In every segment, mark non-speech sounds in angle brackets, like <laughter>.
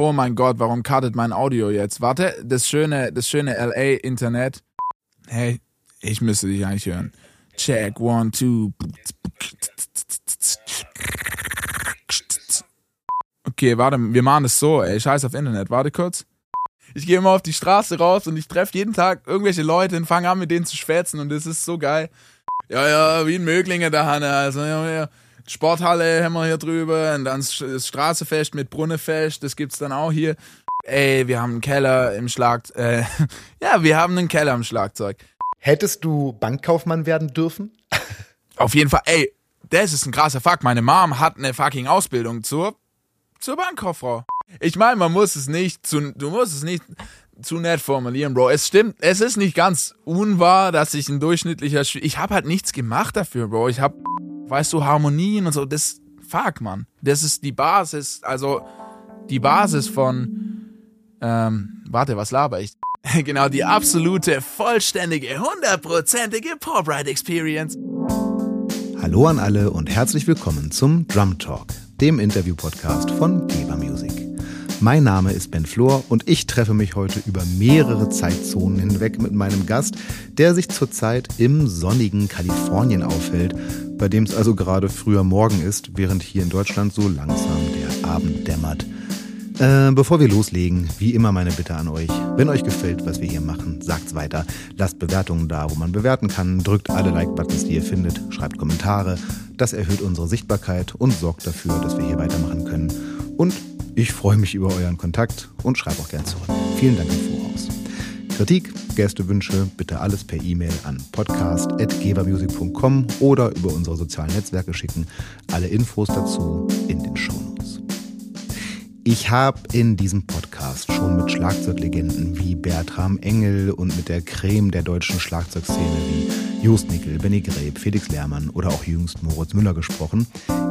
Oh mein Gott, warum cuttet mein Audio jetzt? Warte, das schöne, das schöne LA-Internet. Hey, ich müsste dich eigentlich hören. Check, one, two. Okay, warte, wir machen das so, ey. Scheiß auf Internet. Warte kurz. Ich gehe immer auf die Straße raus und ich treffe jeden Tag irgendwelche Leute und fange an, mit denen zu schwätzen und das ist so geil. Ja, ja, wie in Möglinge da, Hanne. Also, ja, ja. Sporthalle haben wir hier drüber und dann das Straßefest mit Brunnefest, das gibt's dann auch hier. Ey, wir haben einen Keller im Schlagzeug. Äh, <laughs> ja, wir haben einen Keller im Schlagzeug. Hättest du Bankkaufmann werden dürfen? Auf jeden Fall, ey, das ist ein krasser Fakt. Meine Mom hat eine fucking Ausbildung zur, zur Bankkauffrau. Ich meine, man muss es nicht zu, du musst es nicht zu nett formulieren, Bro. Es stimmt, es ist nicht ganz unwahr, dass ich ein durchschnittlicher, Sch ich habe halt nichts gemacht dafür, Bro. Ich habe weißt du, Harmonien und so, das, fuck, man. Das ist die Basis, also die Basis von, ähm, warte, was laber ich? <laughs> genau, die absolute, vollständige, hundertprozentige Pop Ride Experience. Hallo an alle und herzlich willkommen zum Drum Talk, dem Interview-Podcast von Geber Music. Mein Name ist Ben Flor und ich treffe mich heute über mehrere Zeitzonen hinweg mit meinem Gast, der sich zurzeit im sonnigen Kalifornien aufhält, bei dem es also gerade früher Morgen ist, während hier in Deutschland so langsam der Abend dämmert. Äh, bevor wir loslegen, wie immer meine Bitte an euch. Wenn euch gefällt, was wir hier machen, sagt's weiter. Lasst Bewertungen da, wo man bewerten kann. Drückt alle Like-Buttons, die ihr findet. Schreibt Kommentare. Das erhöht unsere Sichtbarkeit und sorgt dafür, dass wir hier weitermachen können. Und ich freue mich über euren Kontakt und schreibe auch gern zurück. Vielen Dank im Voraus. Kritik, Gästewünsche bitte alles per E-Mail an podcast.gebermusic.com oder über unsere sozialen Netzwerke schicken. Alle Infos dazu in den Shownotes. Ich habe in diesem Podcast schon mit Schlagzeuglegenden wie Bertram Engel und mit der Creme der deutschen Schlagzeugszene wie Jost Nickel, Benny Greb, Felix Lehrmann oder auch jüngst Moritz Müller gesprochen.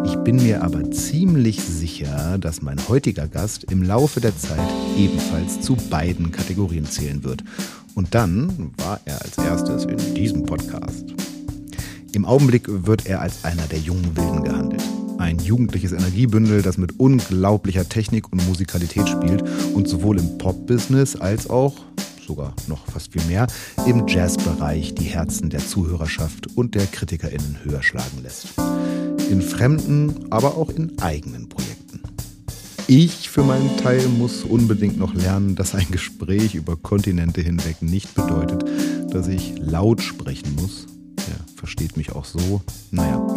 Ich bin mir aber ziemlich sicher, dass mein heutiger Gast im Laufe der Zeit ebenfalls zu beiden Kategorien zählen wird. Und dann war er als erstes in diesem Podcast. Im Augenblick wird er als einer der jungen Wilden gehandelt. Ein jugendliches Energiebündel, das mit unglaublicher Technik und Musikalität spielt und sowohl im Pop-Business als auch, sogar noch fast viel mehr, im Jazzbereich die Herzen der Zuhörerschaft und der KritikerInnen höher schlagen lässt. In fremden, aber auch in eigenen Projekten. Ich für meinen Teil muss unbedingt noch lernen, dass ein Gespräch über Kontinente hinweg nicht bedeutet, dass ich laut sprechen muss. Ja, versteht mich auch so. Naja,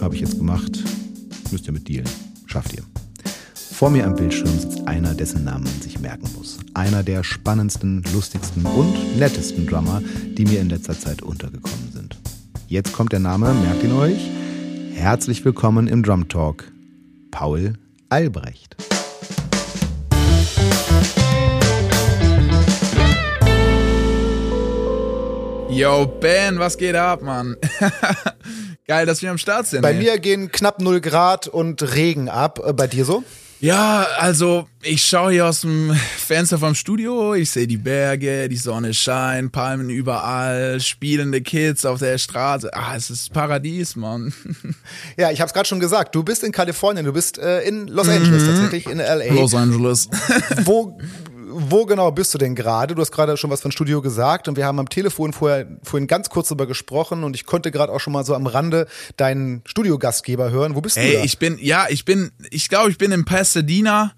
habe ich jetzt gemacht müsst ihr mit dealen. Schafft ihr. Vor mir am Bildschirm sitzt einer, dessen Namen man sich merken muss. Einer der spannendsten, lustigsten und nettesten Drummer, die mir in letzter Zeit untergekommen sind. Jetzt kommt der Name, merkt ihn euch. Herzlich willkommen im Drum Talk. Paul Albrecht. Yo, Ben, was geht ab, Mann? <laughs> Geil, dass wir am Start sind. Bei ey. mir gehen knapp 0 Grad und Regen ab. Äh, bei dir so? Ja, also ich schaue hier aus dem Fenster vom Studio, ich sehe die Berge, die Sonne scheint, Palmen überall, spielende Kids auf der Straße. Ah, es ist Paradies, Mann. <laughs> Ja, ich habe es gerade schon gesagt, du bist in Kalifornien, du bist äh, in Los Angeles mhm. tatsächlich, in LA. Los Angeles. Wo <laughs> wo genau bist du denn gerade? Du hast gerade schon was von Studio gesagt und wir haben am Telefon vorher, vorhin ganz kurz darüber gesprochen und ich konnte gerade auch schon mal so am Rande deinen Studiogastgeber hören. Wo bist ey, du? Ey, ich bin, ja, ich bin, ich glaube, ich bin in Pasadena,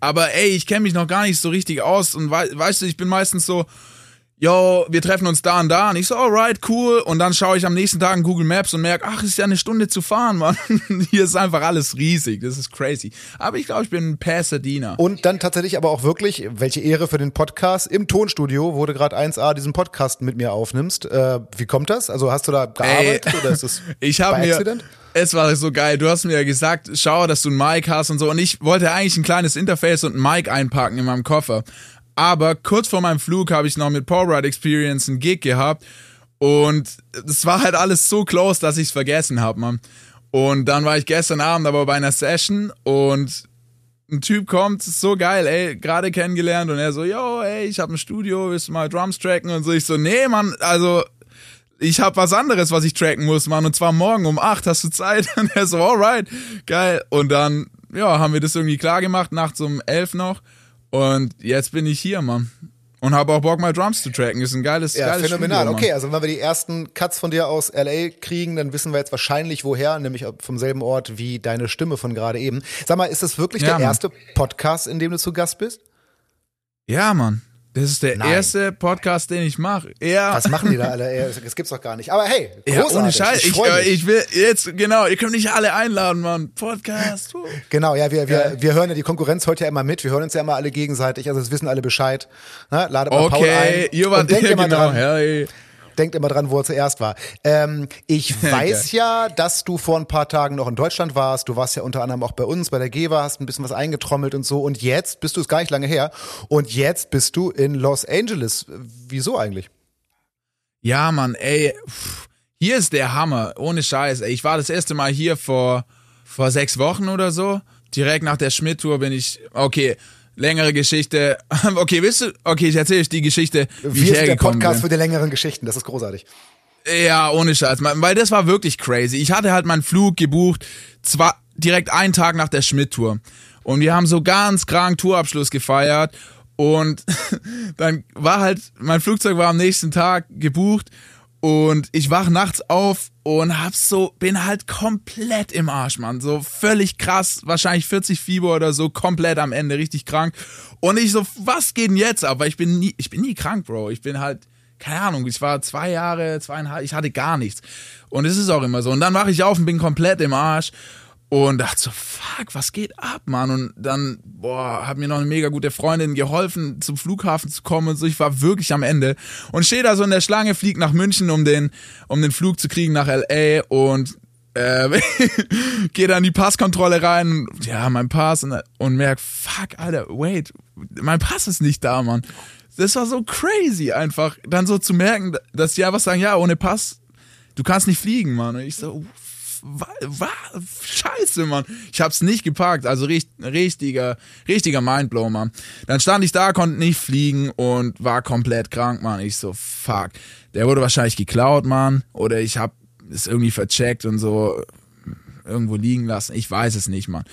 aber ey, ich kenne mich noch gar nicht so richtig aus und we weißt du, ich bin meistens so, yo, wir treffen uns da und da. Und ich so, alright, cool. Und dann schaue ich am nächsten Tag in Google Maps und merke, ach, ist ja eine Stunde zu fahren, Mann. <laughs> Hier ist einfach alles riesig. Das ist crazy. Aber ich glaube, ich bin Pasadena. Und dann tatsächlich aber auch wirklich, welche Ehre für den Podcast, im Tonstudio, wo du gerade 1A diesen Podcast mit mir aufnimmst. Äh, wie kommt das? Also hast du da gearbeitet Ey, oder ist es <laughs> ich hab mir, Accident? Es war so geil. Du hast mir ja gesagt, schau, dass du ein Mic hast und so. Und ich wollte eigentlich ein kleines Interface und ein Mic einpacken in meinem Koffer. Aber kurz vor meinem Flug habe ich noch mit Paul Ride Experience einen Gig gehabt. Und es war halt alles so close, dass ich es vergessen habe, man. Und dann war ich gestern Abend aber bei einer Session und ein Typ kommt, so geil, ey, gerade kennengelernt und er so, yo, ey, ich habe ein Studio, willst du mal Drums tracken und so. Ich so, nee, Mann, also ich habe was anderes, was ich tracken muss, Mann, und zwar morgen um acht hast du Zeit <laughs> und er so, alright, geil. Und dann ja, haben wir das irgendwie klar gemacht, nachts um elf noch. Und jetzt bin ich hier, Mann. Und habe auch Bock, mal Drums zu tracken. Ist ein geiles, ja, geiles phänomenal. Studio, okay, also wenn wir die ersten Cuts von dir aus LA kriegen, dann wissen wir jetzt wahrscheinlich woher, nämlich vom selben Ort wie deine Stimme von gerade eben. Sag mal, ist das wirklich Ja, der Mann. erste Podcast, in dem du zu Gast bist? Ja, Mann. Das ist der Nein. erste Podcast, den ich mache. Ja. Was machen die da <laughs> alle? Das gibt's doch gar nicht. Aber hey, Ja, großartig. ohne Scheiß. Ich, Ich, äh, ich will jetzt, genau, ihr könnt mich alle einladen, Mann. Podcast. uh. Genau, ja, wir, wir, wir hören ja die Konkurrenz heute ja immer mit. Wir hören uns ja immer alle gegenseitig. Also es wissen alle Bescheid. Na, ladet mal Paul Okay, ein. ihr wart und denkt <laughs> ja, genau. dran, Hey. Denkt immer dran, wo er zuerst war. Ähm, ich <laughs> weiß ja, dass du vor ein paar Tagen noch in Deutschland warst. Du warst ja unter anderem auch bei uns, bei der GEWA, hast ein bisschen was eingetrommelt und so. Und jetzt bist du es gar nicht lange her. Und jetzt bist du in Los Angeles. Wieso eigentlich? Ja, Mann, ey. pff, Hier ist der Hammer. Ohne Scheiß, ey. Ich war das erste Mal hier vor, vor sechs Wochen oder so. Direkt nach der Schmidt-Tour bin ich, okay, längere Geschichte. <laughs> Okay, wisst du, okay, ich erzähle euch die Geschichte, wie Wir ich sind der Podcast bin. für die längeren Geschichten. Das ist großartig. Ja, ohne Scheiß, weil das war wirklich crazy. Ich hatte halt meinen Flug gebucht, zwar direkt einen Tag nach der Schmidt-Tour. Und wir haben so ganz krank Tourabschluss gefeiert. Und <laughs> dann war halt, mein Flugzeug war am nächsten Tag gebucht und ich wach nachts auf und hab so, bin halt komplett im Arsch, Mann. So völlig krass, wahrscheinlich 40 Fieber oder so, komplett am Ende, richtig krank. Und ich so, was geht denn jetzt ab? Weil ich bin nie, ich bin nie krank, Bro. Ich bin halt, keine Ahnung, ich war zwei Jahre, zweieinhalb, ich hatte gar nichts. Und es ist auch immer so. Und dann wache ich auf und bin komplett im Arsch. Und dachte so, fuck, was geht ab, Mann? Und dann, boah, hat mir noch eine mega gute Freundin geholfen, zum Flughafen zu kommen und so. Ich war wirklich am Ende. Und stehe da so in der Schlange, flieg nach München, um den, um den Flug zu kriegen nach L.A. und äh, <laughs> gehe dann die Passkontrolle rein, ja, mein Pass und, und merk, fuck, Alter, wait, mein Pass ist nicht da, Mann. Das war so crazy einfach, dann so zu merken, dass die einfach sagen, ja, ohne Pass, du kannst nicht fliegen, Mann. Und ich so, wa, wa, scheiße, Mann. Ich hab's nicht geparkt, also richt, richtiger, richtiger Mindblow, Mann. Dann stand ich da, konnte nicht fliegen und war komplett krank, Mann. Ich so, fuck. Der wurde wahrscheinlich geklaut, Mann. Oder ich hab es irgendwie vercheckt und so irgendwo liegen lassen. Ich weiß es nicht, Mann.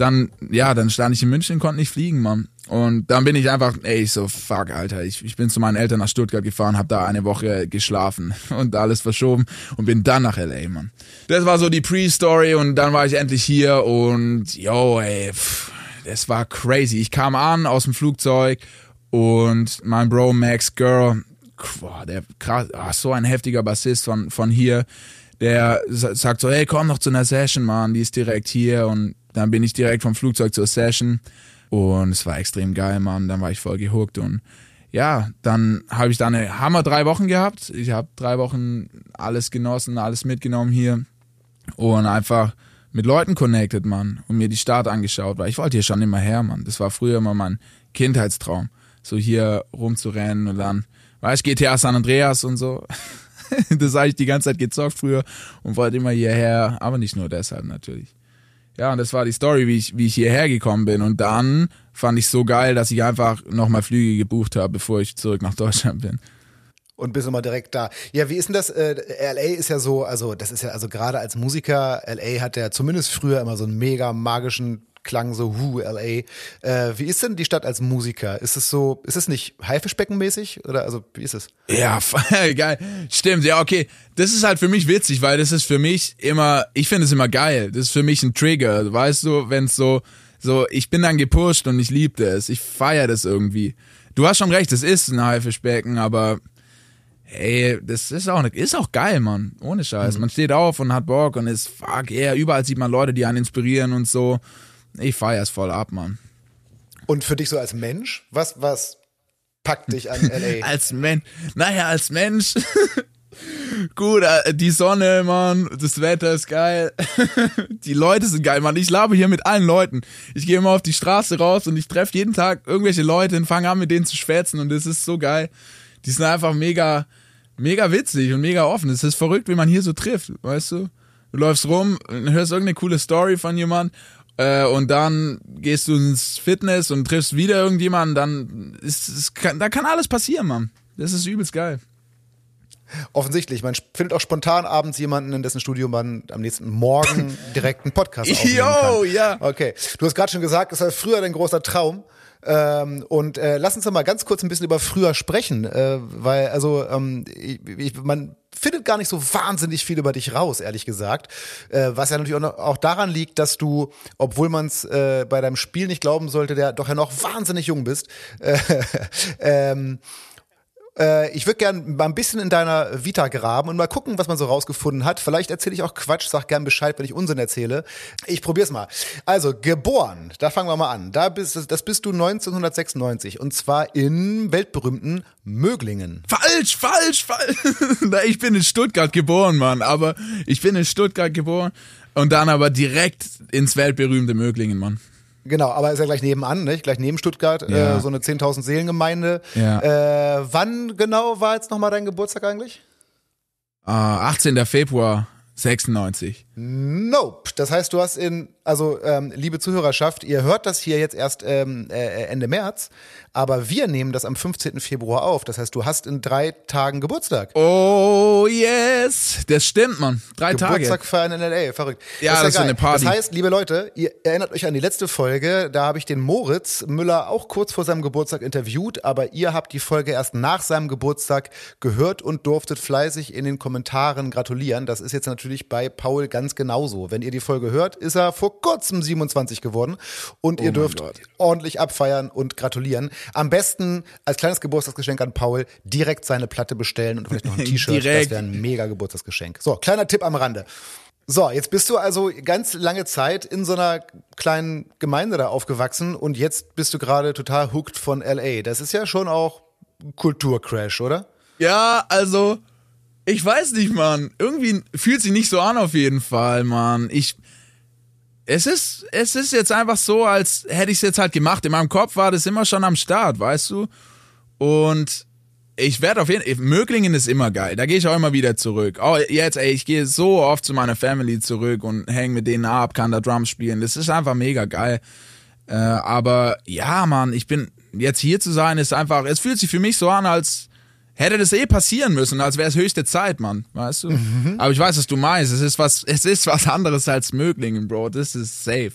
Dann, ja, dann stand ich in München, konnte nicht fliegen, Mann. Und dann bin ich einfach, ey, ich so, fuck, Alter. Ich, ich bin zu meinen Eltern nach Stuttgart gefahren, hab da eine Woche geschlafen <laughs> und alles verschoben und bin dann nach L.A., Mann. Das war so die Pre-Story und dann war ich endlich hier und, yo, ey, pff, das war crazy. Ich kam an aus dem Flugzeug und mein Bro Max Girl, boah, der krass, ah, so ein heftiger Bassist von, von hier, der sa- sagt so, hey, komm noch zu einer Session, Mann, die ist direkt hier und dann bin ich direkt vom Flugzeug zur Session und es war extrem geil, Mann, dann war ich voll gehuckt und ja, dann habe ich da eine Hammer drei Wochen gehabt. Ich habe drei Wochen alles genossen, alles mitgenommen hier und einfach mit Leuten connected, Mann, und mir die Stadt angeschaut, weil ich wollte hier schon immer her, Mann. Das war früher immer mein Kindheitstraum, so hier rumzurennen und dann, weißt du, GTA San Andreas und so. <laughs> das habe ich die ganze Zeit gezockt früher und wollte immer hierher, aber nicht nur deshalb natürlich. Ja, und das war die Story, wie ich, wie ich hierher gekommen bin. Und dann fand ich so geil, dass ich einfach nochmal Flüge gebucht habe, bevor ich zurück nach Deutschland bin. Und bist immer direkt da. Ja, wie ist denn das? Äh, LA ist ja so, also das ist ja, also gerade als Musiker, LA hat ja zumindest früher immer so einen mega magischen Klang, so hu, LA. Äh, wie ist denn die Stadt als Musiker? Ist es so, ist es nicht Haifischbeckenmäßig? Oder also wie ist es? Ja, <laughs> geil. Stimmt, ja, okay. Das ist halt für mich witzig, weil das ist für mich immer, ich finde es immer geil. Das ist für mich ein Trigger. Weißt du, wenn es so, so, ich bin dann gepusht und ich liebe das. Ich feiere das irgendwie. Du hast schon recht, es ist ein Haifischbecken, aber ey, das ist auch, ist auch geil, Mann. Ohne Scheiß. Man steht auf und hat Bock und ist, fuck, yeah, überall sieht man Leute, die einen inspirieren und so. Ich feiere es voll ab, Mann. Und für dich so als Mensch, was, was packt dich an LA? <laughs> Als Mensch, naja, als Mensch. <laughs> Gut, äh, die Sonne, Mann, das Wetter ist geil. <laughs> die Leute sind geil, Mann. Ich labe hier mit allen Leuten. Ich gehe immer auf die Straße raus und ich treffe jeden Tag irgendwelche Leute und fange an mit denen zu schwätzen und das ist so geil. Die sind einfach mega, mega witzig und mega offen. Es ist verrückt, wie man hier so trifft, weißt du? Du läufst rum, hörst irgendeine coole Story von jemand äh, und dann gehst du ins Fitness und triffst wieder irgendjemanden, dann ist es kann, da kann alles passieren, Mann. Das ist übelst geil. Offensichtlich. Man findet auch spontan abends jemanden, in dessen Studio man am nächsten Morgen <laughs> direkt einen Podcast aufnehmen kann. Yo, ja. Okay. Du hast gerade schon gesagt, das war früher dein großer Traum. Ähm, und äh, lass uns doch mal ganz kurz ein bisschen über früher sprechen, äh, weil also ähm, ich, ich, man findet gar nicht so wahnsinnig viel über dich raus, ehrlich gesagt. Äh, was ja natürlich auch, auch daran liegt, dass du, obwohl man es äh, bei deinem Spiel nicht glauben sollte, der doch ja noch wahnsinnig jung bist. Äh, <laughs> ähm, äh, ich würde gerne mal ein bisschen in deiner Vita graben und mal gucken, was man so rausgefunden hat. Vielleicht erzähle ich auch Quatsch, sag gern Bescheid, wenn ich Unsinn erzähle. Ich probier's mal. Also, geboren, da fangen wir mal an. Da bist, das bist du 1996 und zwar in weltberühmten Möglingen. Falsch, falsch, falsch. <laughs> ich bin in Stuttgart geboren, Mann. Aber ich bin in Stuttgart geboren und dann aber direkt ins weltberühmte Möglingen, Mann. Genau, aber ist ja gleich nebenan, nicht? Gleich neben Stuttgart, Ja. äh, so eine 10.000 Seelengemeinde. Ja. Äh, wann genau war jetzt nochmal dein Geburtstag eigentlich? Ah, 18. Februar 96. Nope. Das heißt, du hast in, also ähm, liebe Zuhörerschaft, ihr hört das hier jetzt erst ähm, äh, Ende März, aber wir nehmen das am 15. Februar auf. Das heißt, du hast in drei Tagen Geburtstag. Oh, yes. Das stimmt, Mann. Drei Geburtstag Tage. feiern in L.A., verrückt. Ja, ja das ist geil. eine Party. Das heißt, liebe Leute, ihr erinnert euch an die letzte Folge, da habe ich den Moritz Müller auch kurz vor seinem Geburtstag interviewt, aber ihr habt die Folge erst nach seinem Geburtstag gehört und durftet fleißig in den Kommentaren gratulieren. Das ist jetzt natürlich bei Paul ganz genauso. Wenn ihr die Folge hört, ist er vor kurzem 27 geworden und ihr mein dürft Gott. ordentlich abfeiern und gratulieren. Am besten als kleines Geburtstagsgeschenk an Paul direkt seine Platte bestellen und vielleicht noch ein <laughs> T-Shirt. Das wäre ein mega Geburtstagsgeschenk. So, kleiner Tipp am Rande. So, jetzt bist du also ganz lange Zeit in so einer kleinen Gemeinde da aufgewachsen und jetzt bist du gerade total hooked von LA. Das ist ja schon auch Kulturcrash, oder? Ja, also, ich weiß nicht, Mann. Irgendwie fühlt sich nicht so an auf jeden Fall, Mann. Ich, es ist, es ist jetzt einfach so, als hätte ich es jetzt halt gemacht. In meinem Kopf war das immer schon am Start, weißt du? Und ich werde auf jeden Fall, Möglingen ist immer geil. Da gehe ich auch immer wieder zurück. Oh, jetzt, ey, ich gehe so oft zu meiner Family zurück und hänge mit denen ab, kann da Drums spielen. Das ist einfach mega geil. Äh, aber ja, Mann, ich bin jetzt hier zu sein, ist einfach, es fühlt sich für mich so an, als hätte das eh passieren müssen, als wäre es höchste Zeit, Mann, weißt du? Aber ich weiß, was du meinst. Es ist was, es ist was anderes als Möglingen, Bro. Das ist safe.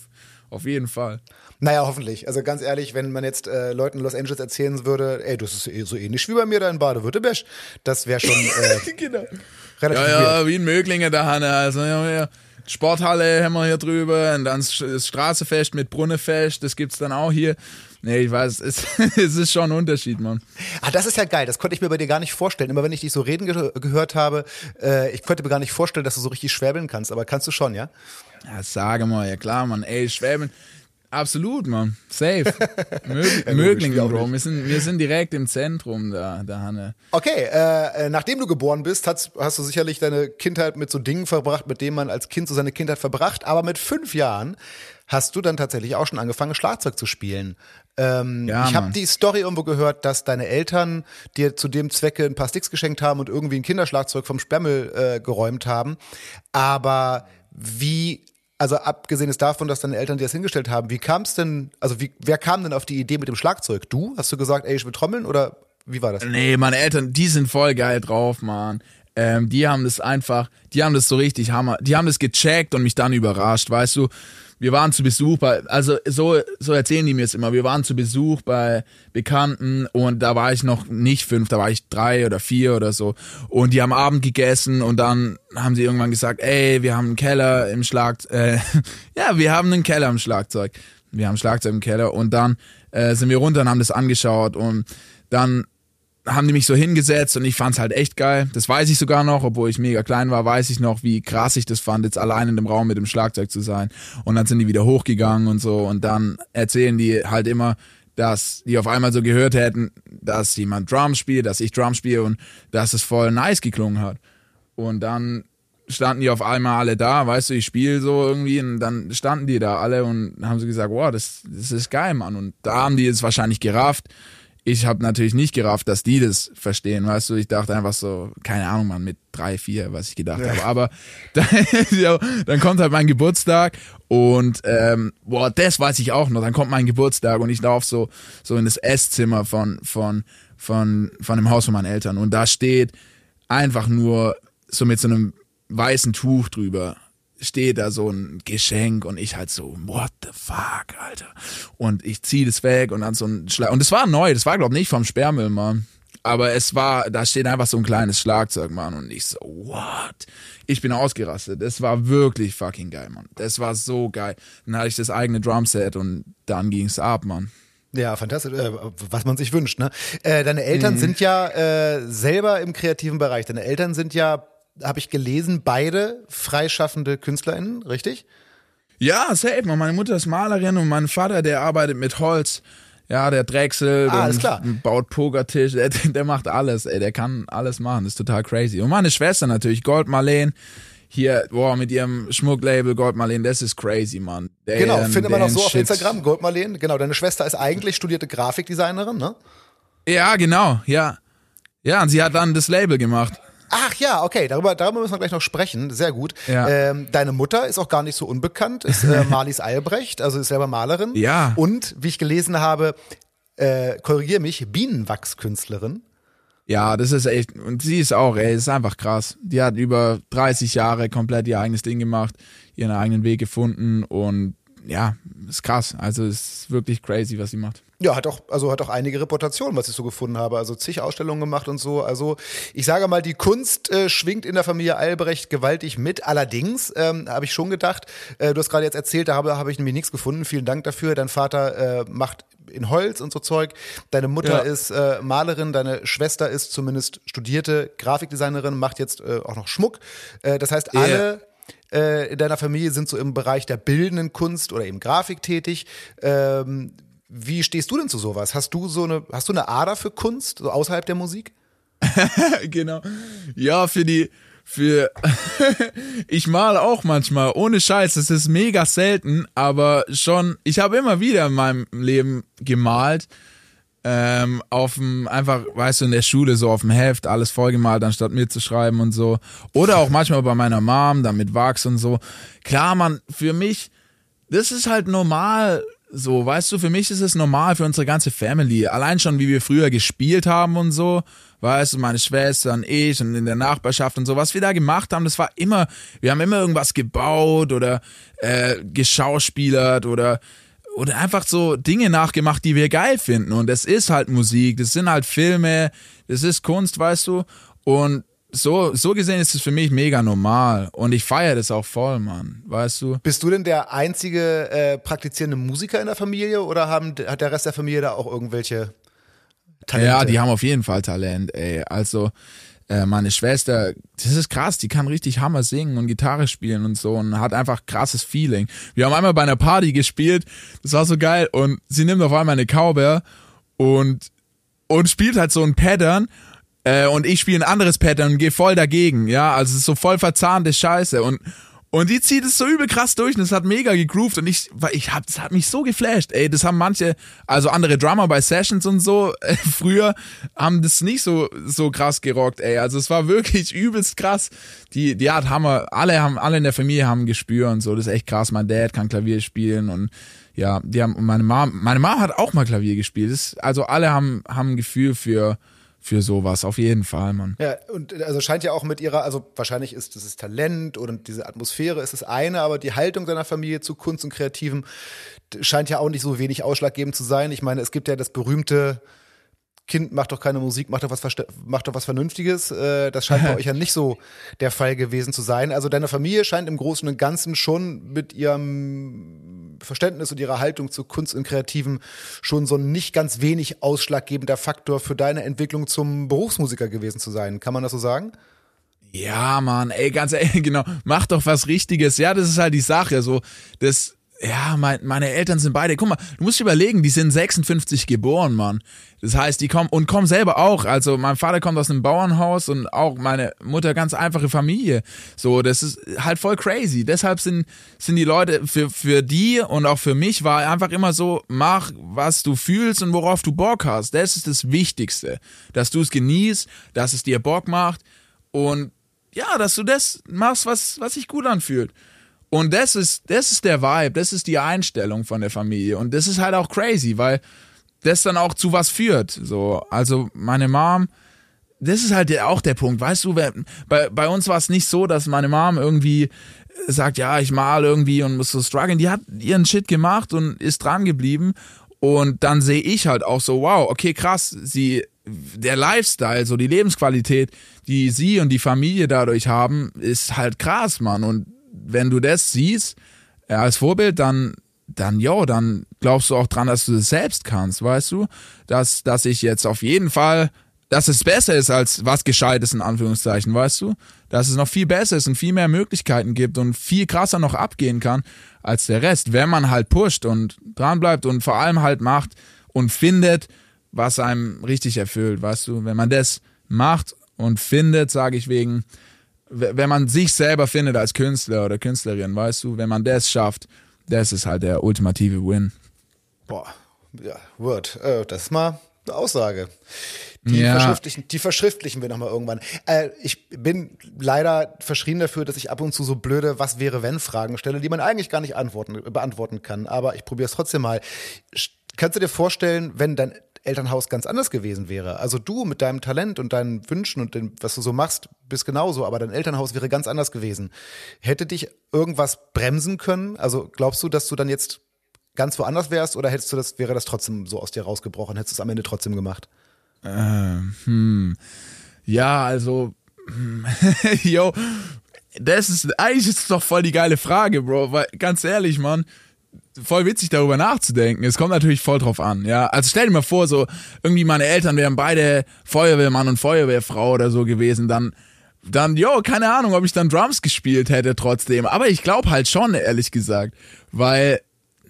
Auf jeden Fall. Naja, hoffentlich. Also ganz ehrlich, wenn man jetzt äh, Leuten in Los Angeles erzählen würde, ey, das ist eh so ähnlich wie bei mir da in Baden-Württemberg, das wäre schon äh, <laughs> genau. relativ Ja, weird. ja, wie in Möglingen da, Hanne. Also, ja, ja. Sporthalle haben wir hier drüber und dann das Straßefest mit Brunnefest, das gibt's dann auch hier. Nee, ich weiß, es, <laughs> es ist schon ein Unterschied, Mann. Ah, das ist ja geil. Das konnte ich mir bei dir gar nicht vorstellen. Immer wenn ich dich so reden ge gehört habe, äh, ich konnte mir gar nicht vorstellen, dass du so richtig schwäbeln kannst. Aber kannst du schon, ja? Ja, sage mal, ja klar, Mann. Ey, Schwäben, absolut, Mann. Safe. Mög Möglingen, auch Bro. Wir sind, wir sind direkt im Zentrum da, da Hanne. Okay, äh, äh, nachdem du geboren bist, hast, hast du sicherlich deine Kindheit mit so Dingen verbracht, mit denen man als Kind so seine Kindheit verbracht. Aber mit fünf Jahren hast du dann tatsächlich auch schon angefangen, Schlagzeug zu spielen. Ähm, Ja, ich habe die Story irgendwo gehört, dass deine Eltern dir zu dem Zwecke ein paar Sticks geschenkt haben und irgendwie ein Kinderschlagzeug vom Sperrmüll äh, geräumt haben. Aber wie, also abgesehen ist davon, dass deine Eltern dir das hingestellt haben, wie kam es denn, also wie, wer kam denn auf die Idee mit dem Schlagzeug? Du? Hast du gesagt, ey, ich will trommeln oder wie war das? Nee, meine Eltern, die sind voll geil drauf, Mann. Ähm, die haben das einfach, die haben das so richtig Hammer, die haben das gecheckt und mich dann überrascht, weißt du. Wir waren zu Besuch bei, also so, so erzählen die mir es immer, wir waren zu Besuch bei Bekannten und da war ich noch nicht fünf, da war ich drei oder vier oder so. Und die haben Abend gegessen und dann haben sie irgendwann gesagt, ey, wir haben einen Keller im Schlag, äh, <laughs> ja, wir haben einen Keller im Schlagzeug. Wir haben Schlagzeug im Keller und dann äh, sind wir runter und haben das angeschaut und dann haben die mich so hingesetzt und ich fand's halt echt geil. Das weiß ich sogar noch, obwohl ich mega klein war, weiß ich noch, wie krass ich das fand, jetzt allein in dem Raum mit dem Schlagzeug zu sein. Und dann sind die wieder hochgegangen und so und dann erzählen die halt immer, dass die auf einmal so gehört hätten, dass jemand Drums spielt, dass ich Drums spiele und dass es voll nice geklungen hat. Und dann standen die auf einmal alle da, weißt du, ich spiele so irgendwie und dann standen die da alle und haben so gesagt, wow, das, das ist geil, Mann. Und da haben die es wahrscheinlich gerafft. Ich habe natürlich nicht gerafft, dass die das verstehen, weißt du. Ich dachte einfach so, keine Ahnung, Mann, mit drei, vier, was ich gedacht habe. Aber <laughs> dann, ja, dann kommt halt mein Geburtstag und ähm, boah, das weiß ich auch noch. Dann kommt mein Geburtstag und ich laufe so so in das Esszimmer von von von von dem Haus von meinen Eltern und da steht einfach nur so mit so einem weißen Tuch drüber steht da so ein Geschenk und ich halt so, what the fuck, Alter. Und ich zieh das weg und dann so ein Schlag. Und es war neu, das war, glaub nicht vom Sperrmüll, Mann. Aber es war, da steht einfach so ein kleines Schlagzeug, Mann. Und ich so, what? Ich bin ausgerastet. Das war wirklich fucking geil, Mann. Das war so geil. Dann hatte ich das eigene Drumset und dann ging's ab, Mann. Ja, fantastisch, äh, was man sich wünscht. Ne? Äh, deine Eltern mhm. sind ja äh, selber im kreativen Bereich. Deine Eltern sind ja habe ich gelesen, beide freischaffende KünstlerInnen, richtig? Ja, safe. Meine Mutter ist Malerin und mein Vater, der arbeitet mit Holz. Ja, der drechselt ah, klar. baut Pokertisch, der, <laughs> der macht alles, ey, der kann alles machen, das ist total crazy. Und meine Schwester natürlich, Gold Marleen, hier, boah, mit ihrem Schmucklabel Gold Marleen, das ist crazy, Mann. Der, genau, findet man auch so auf Instagram, Gold Marleen, genau, deine Schwester ist eigentlich studierte Grafikdesignerin, ne? Ja, genau, ja. Ja, und sie hat dann das Label gemacht. Ach ja, okay, darüber, darüber müssen wir gleich noch sprechen. Sehr gut. Ja. Ähm, deine Mutter ist auch gar nicht so unbekannt, ist äh, <laughs> Marlies Albrecht, also ist selber Malerin. Ja. Und wie ich gelesen habe, äh, korrigiere mich, Bienenwachskünstlerin. Ja, das ist echt, und sie ist auch, ey, ist einfach krass. Die hat über 30 Jahre komplett ihr eigenes Ding gemacht, ihren eigenen Weg gefunden und ja, ist krass. Also ist wirklich crazy, was sie macht. Ja, hat auch, also hat auch einige Reputationen, was ich so gefunden habe. Also zig Ausstellungen gemacht und so. Also ich sage mal, die Kunst äh, schwingt in der Familie Albrecht gewaltig mit. Allerdings ähm, habe ich schon gedacht, äh, du hast gerade jetzt erzählt, da habe, habe ich nämlich nichts gefunden. Vielen Dank dafür. Dein Vater äh, macht in Holz und so Zeug. Deine Mutter ja. ist äh, Malerin, deine Schwester ist zumindest studierte Grafikdesignerin, macht jetzt äh, auch noch Schmuck. Äh, das heißt, alle yeah. äh, in deiner Familie sind so im Bereich der bildenden Kunst oder eben Grafik tätig. Ähm, wie stehst du denn zu sowas? Hast du so eine, hast du eine Ader für Kunst, so außerhalb der Musik? <laughs> genau. Ja, für die, für, <laughs> ich male auch manchmal, ohne Scheiß, es ist mega selten, aber schon, ich habe immer wieder in meinem Leben gemalt, ähm, auf dem, einfach, weißt du, in der Schule so auf dem Heft alles vollgemalt, anstatt mitzuschreiben und so. Oder auch manchmal bei meiner Mom, dann mit Wachs und so. Klar, man, für mich, das ist halt normal, so, weißt du, für mich ist es normal für unsere ganze Family. Allein schon, wie wir früher gespielt haben und so, weißt du, meine Schwestern, ich und in der Nachbarschaft und so, was wir da gemacht haben, das war immer, wir haben immer irgendwas gebaut oder äh, geschauspielert oder oder einfach so Dinge nachgemacht, die wir geil finden. Und es ist halt Musik, das sind halt Filme, das ist Kunst, weißt du. Und so, so gesehen ist es für mich mega normal und ich feiere das auch voll, Mann, weißt du? Bist du denn der einzige äh, praktizierende Musiker in der Familie oder haben, hat der Rest der Familie da auch irgendwelche Talente? Ja, die haben auf jeden Fall Talent, ey. Also, äh, meine Schwester, das ist krass, die kann richtig Hammer singen und Gitarre spielen und so und hat einfach krasses Feeling. Wir haben einmal bei einer Party gespielt, das war so geil und sie nimmt auf einmal eine Cowbell und und spielt halt so ein Pattern äh, und ich spiele ein anderes Pattern und gehe voll dagegen, ja, also es ist so voll verzahnte Scheiße. Und und die zieht es so übel krass durch und es hat mega gegroovt und ich, ich hab, das hat mich so geflasht, ey, das haben manche, also andere Drummer bei Sessions und so, <laughs> äh, früher haben das nicht so, so krass gerockt, ey, also es war wirklich <laughs> übelst krass, die, die hat Hammer, alle haben, alle in der Familie haben Gespür und so, das ist echt krass, mein Dad kann Klavier spielen und ja, die haben, meine Mom, meine Mom hat auch mal Klavier gespielt, das, also alle haben, haben ein Gefühl für, für sowas, auf jeden Fall, Mann. Ja, und also scheint ja auch mit ihrer, also wahrscheinlich ist das Talent oder diese Atmosphäre ist das eine, aber die Haltung seiner Familie zu Kunst und Kreativem scheint ja auch nicht so wenig ausschlaggebend zu sein. Ich meine, es gibt ja das berühmte Kind macht doch keine Musik, macht doch was, macht doch was Vernünftiges. Äh, das scheint bei <laughs> euch ja nicht so der Fall gewesen zu sein. Also deine Familie scheint im Großen und Ganzen schon mit ihrem Verständnis und ihrer Haltung zu Kunst und Kreativen schon so ein nicht ganz wenig ausschlaggebender Faktor für deine Entwicklung zum Berufsmusiker gewesen zu sein. Kann man das so sagen? Ja, Mann, ey, ganz ehrlich, <laughs> genau, mach doch was Richtiges. Ja, das ist halt die Sache, so, das, ja, mein, meine Eltern sind beide, guck mal, du musst überlegen, die sind 56 geboren, Mann. Das heißt, die kommen und kommen selber auch. Also mein Vater kommt aus einem Bauernhaus und auch meine Mutter ganz einfache Familie. So, das ist halt voll crazy. Deshalb sind, sind die Leute für, für die und auch für mich war einfach immer so, mach, was du fühlst und worauf du Bock hast. Das ist das Wichtigste. Dass du es genießt, dass es dir Bock macht und ja, dass du das machst, was, was sich gut anfühlt. Und das ist, das ist der Vibe, das ist die Einstellung von der Familie. Und das ist halt auch crazy, weil das dann auch zu was führt. So, also meine Mom, das ist halt auch der Punkt, weißt du, bei, bei uns war es nicht so, dass meine Mom irgendwie sagt, ja, ich mal irgendwie und muss so strugglen. Die hat ihren Shit gemacht und ist dran geblieben. Und dann sehe ich halt auch so, wow, okay, krass, sie, der Lifestyle, so die Lebensqualität, die sie und die Familie dadurch haben, ist halt krass, Mann. Und wenn du das siehst, ja, als Vorbild, dann, dann, jo, dann glaubst du auch dran, dass du das selbst kannst, weißt du? Dass, dass ich jetzt auf jeden Fall dass es besser ist als was Gescheites in Anführungszeichen, weißt du? Dass es noch viel besser ist und viel mehr Möglichkeiten gibt und viel krasser noch abgehen kann als der Rest, wenn man halt pusht und dran bleibt und vor allem halt macht und findet, was einem richtig erfüllt, weißt du? Wenn man das macht und findet, sage ich wegen, wenn man sich selber findet als Künstler oder Künstlerin, weißt du, wenn man das schafft, das ist halt der ultimative Win. Boah, ja, Word, äh, das ist mal eine Aussage. Die, ja. verschriftlichen, die verschriftlichen wir nochmal irgendwann. Äh, ich bin leider verschrien dafür, dass ich ab und zu so blöde Was wäre wenn Fragen stelle, die man eigentlich gar nicht antworten, beantworten kann. Aber ich probiere es trotzdem mal. Kannst du dir vorstellen, wenn dein Elternhaus ganz anders gewesen wäre? Also du mit deinem Talent und deinen Wünschen und dem, was du so machst, bist genauso, aber dein Elternhaus wäre ganz anders gewesen. Hätte dich irgendwas bremsen können? Also glaubst du, dass du dann jetzt ganz woanders wärst oder hättest du das, wäre das trotzdem so aus dir rausgebrochen? Hättest du es am Ende trotzdem gemacht? Äh, hm. Ja, also, <laughs> yo, das ist, eigentlich ist es doch voll die geile Frage, Bro, weil, ganz ehrlich, Mann, voll witzig darüber nachzudenken. Es kommt natürlich voll drauf an, ja. Also stell dir mal vor, so, irgendwie meine Eltern wären beide Feuerwehrmann und Feuerwehrfrau oder so gewesen, dann, dann, yo, keine Ahnung, ob ich dann Drums gespielt hätte trotzdem. Aber ich glaube halt schon, ehrlich gesagt. Weil,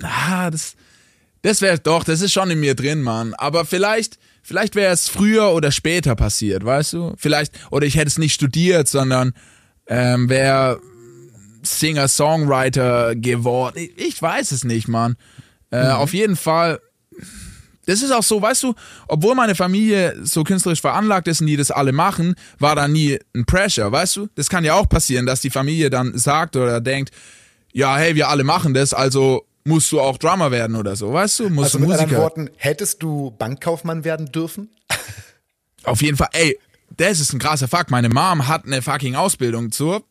ah, das, das wäre doch, das ist schon in mir drin, Mann. Aber vielleicht, vielleicht wäre es früher oder später passiert, weißt du? Vielleicht, oder ich hätte es nicht studiert, sondern ähm, wäre Singer-Songwriter geworden. Ich, ich, weiß es nicht, Mann. Äh, mhm. Auf jeden Fall. Das ist auch so, weißt du, obwohl meine Familie so künstlerisch veranlagt ist und die das alle machen, war da nie ein Pressure, weißt du? Das kann ja auch passieren, dass die Familie dann sagt oder denkt, ja, hey, wir alle machen das, also musst du auch Drummer werden oder so, weißt du? Musst also mit Musiker. anderen Worten, hättest du Bankkaufmann werden dürfen? Auf jeden Fall, ey, das ist ein krasser Fakt. Meine Mom hat eine fucking Ausbildung zur,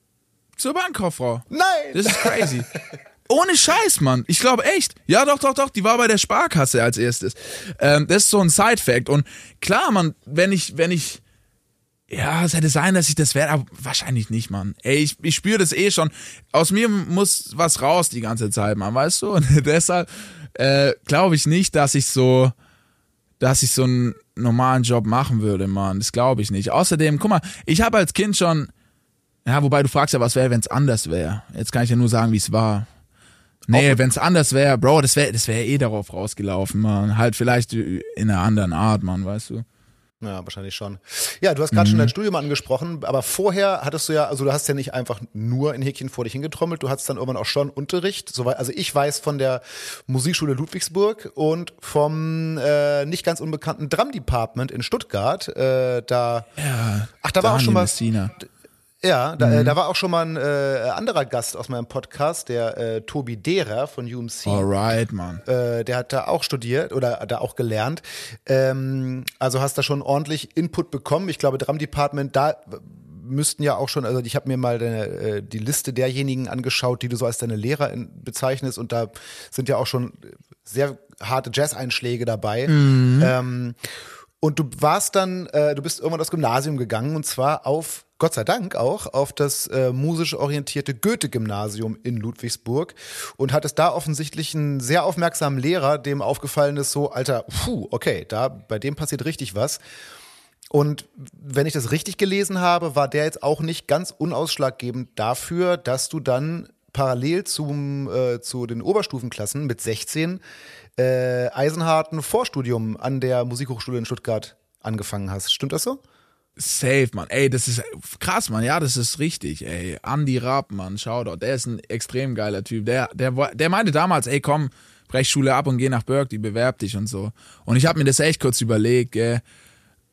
zur Bankkauffrau. Nein! Das ist crazy. Ohne Scheiß, Mann. Ich glaube echt. Ja, doch, doch, doch. Die war bei der Sparkasse als erstes. Ähm, das ist so ein Side-Fact. Und klar, Mann, wenn ich, wenn ich ja, es hätte sein, dass ich das wäre, aber wahrscheinlich nicht, Mann. Ey, ich, ich spüre das eh schon. Aus mir muss was raus die ganze Zeit, Mann, weißt du? Und <laughs> deshalb äh, glaube ich nicht, dass ich so, dass ich so einen normalen Job machen würde, Mann. Das glaube ich nicht. Außerdem, guck mal, ich habe als Kind schon, ja, wobei du fragst ja, was wäre, wenn es anders wäre. Jetzt kann ich ja nur sagen, wie es war. Nee, wenn es anders wäre, Bro, das wäre das wäre eh darauf rausgelaufen, Mann. Halt vielleicht in einer anderen Art, Mann, weißt du? Ja, wahrscheinlich schon. Ja, du hast gerade mhm. schon dein Studium angesprochen, aber vorher hattest du ja, also du hast ja nicht einfach nur in Häkchen vor dich hingetrommelt, du hattest dann irgendwann auch schon Unterricht. Soweit, also ich weiß von der Musikschule Ludwigsburg und vom äh, nicht ganz unbekannten Drum Department in Stuttgart. Äh, da, ja, ach, da war auch schon mal. Messina. Ja, da, äh, mhm. da war auch schon mal ein äh, anderer Gast aus meinem Podcast, der äh, Tobi Derer von UMC. Alright, man. Äh, der hat da auch studiert oder da auch gelernt. Ähm, also hast da schon ordentlich Input bekommen. Ich glaube, Drum Department, da müssten ja auch schon, also ich habe mir mal deine, äh, die Liste derjenigen angeschaut, die du so als deine Lehrer in, bezeichnest und da sind ja auch schon sehr harte Jazz-Einschläge dabei. Mhm. Ähm, und du warst dann, äh, du bist irgendwann aufs Gymnasium gegangen und zwar auf Gott sei Dank auch auf das äh, musisch orientierte Goethe-Gymnasium in Ludwigsburg und hattest da offensichtlich einen sehr aufmerksamen Lehrer, dem aufgefallen ist, so, Alter, puh, okay, da, bei dem passiert richtig was. Und wenn ich das richtig gelesen habe, war der jetzt auch nicht ganz unausschlaggebend dafür, dass du dann parallel zum, äh, zu den Oberstufenklassen mit 16 äh, Eisenharten Vorstudium an der Musikhochschule in Stuttgart angefangen hast. Stimmt das so? Safe, Mann. Ey, das ist krass, Mann. Ja, das ist richtig, ey. Andy Rapp, Mann. Shoutout. Der ist ein extrem geiler Typ. Der, der, der meinte damals, ey, komm, brech Schule ab und geh nach Berkeley, bewerb dich und so. Und ich habe mir das echt kurz überlegt, gell.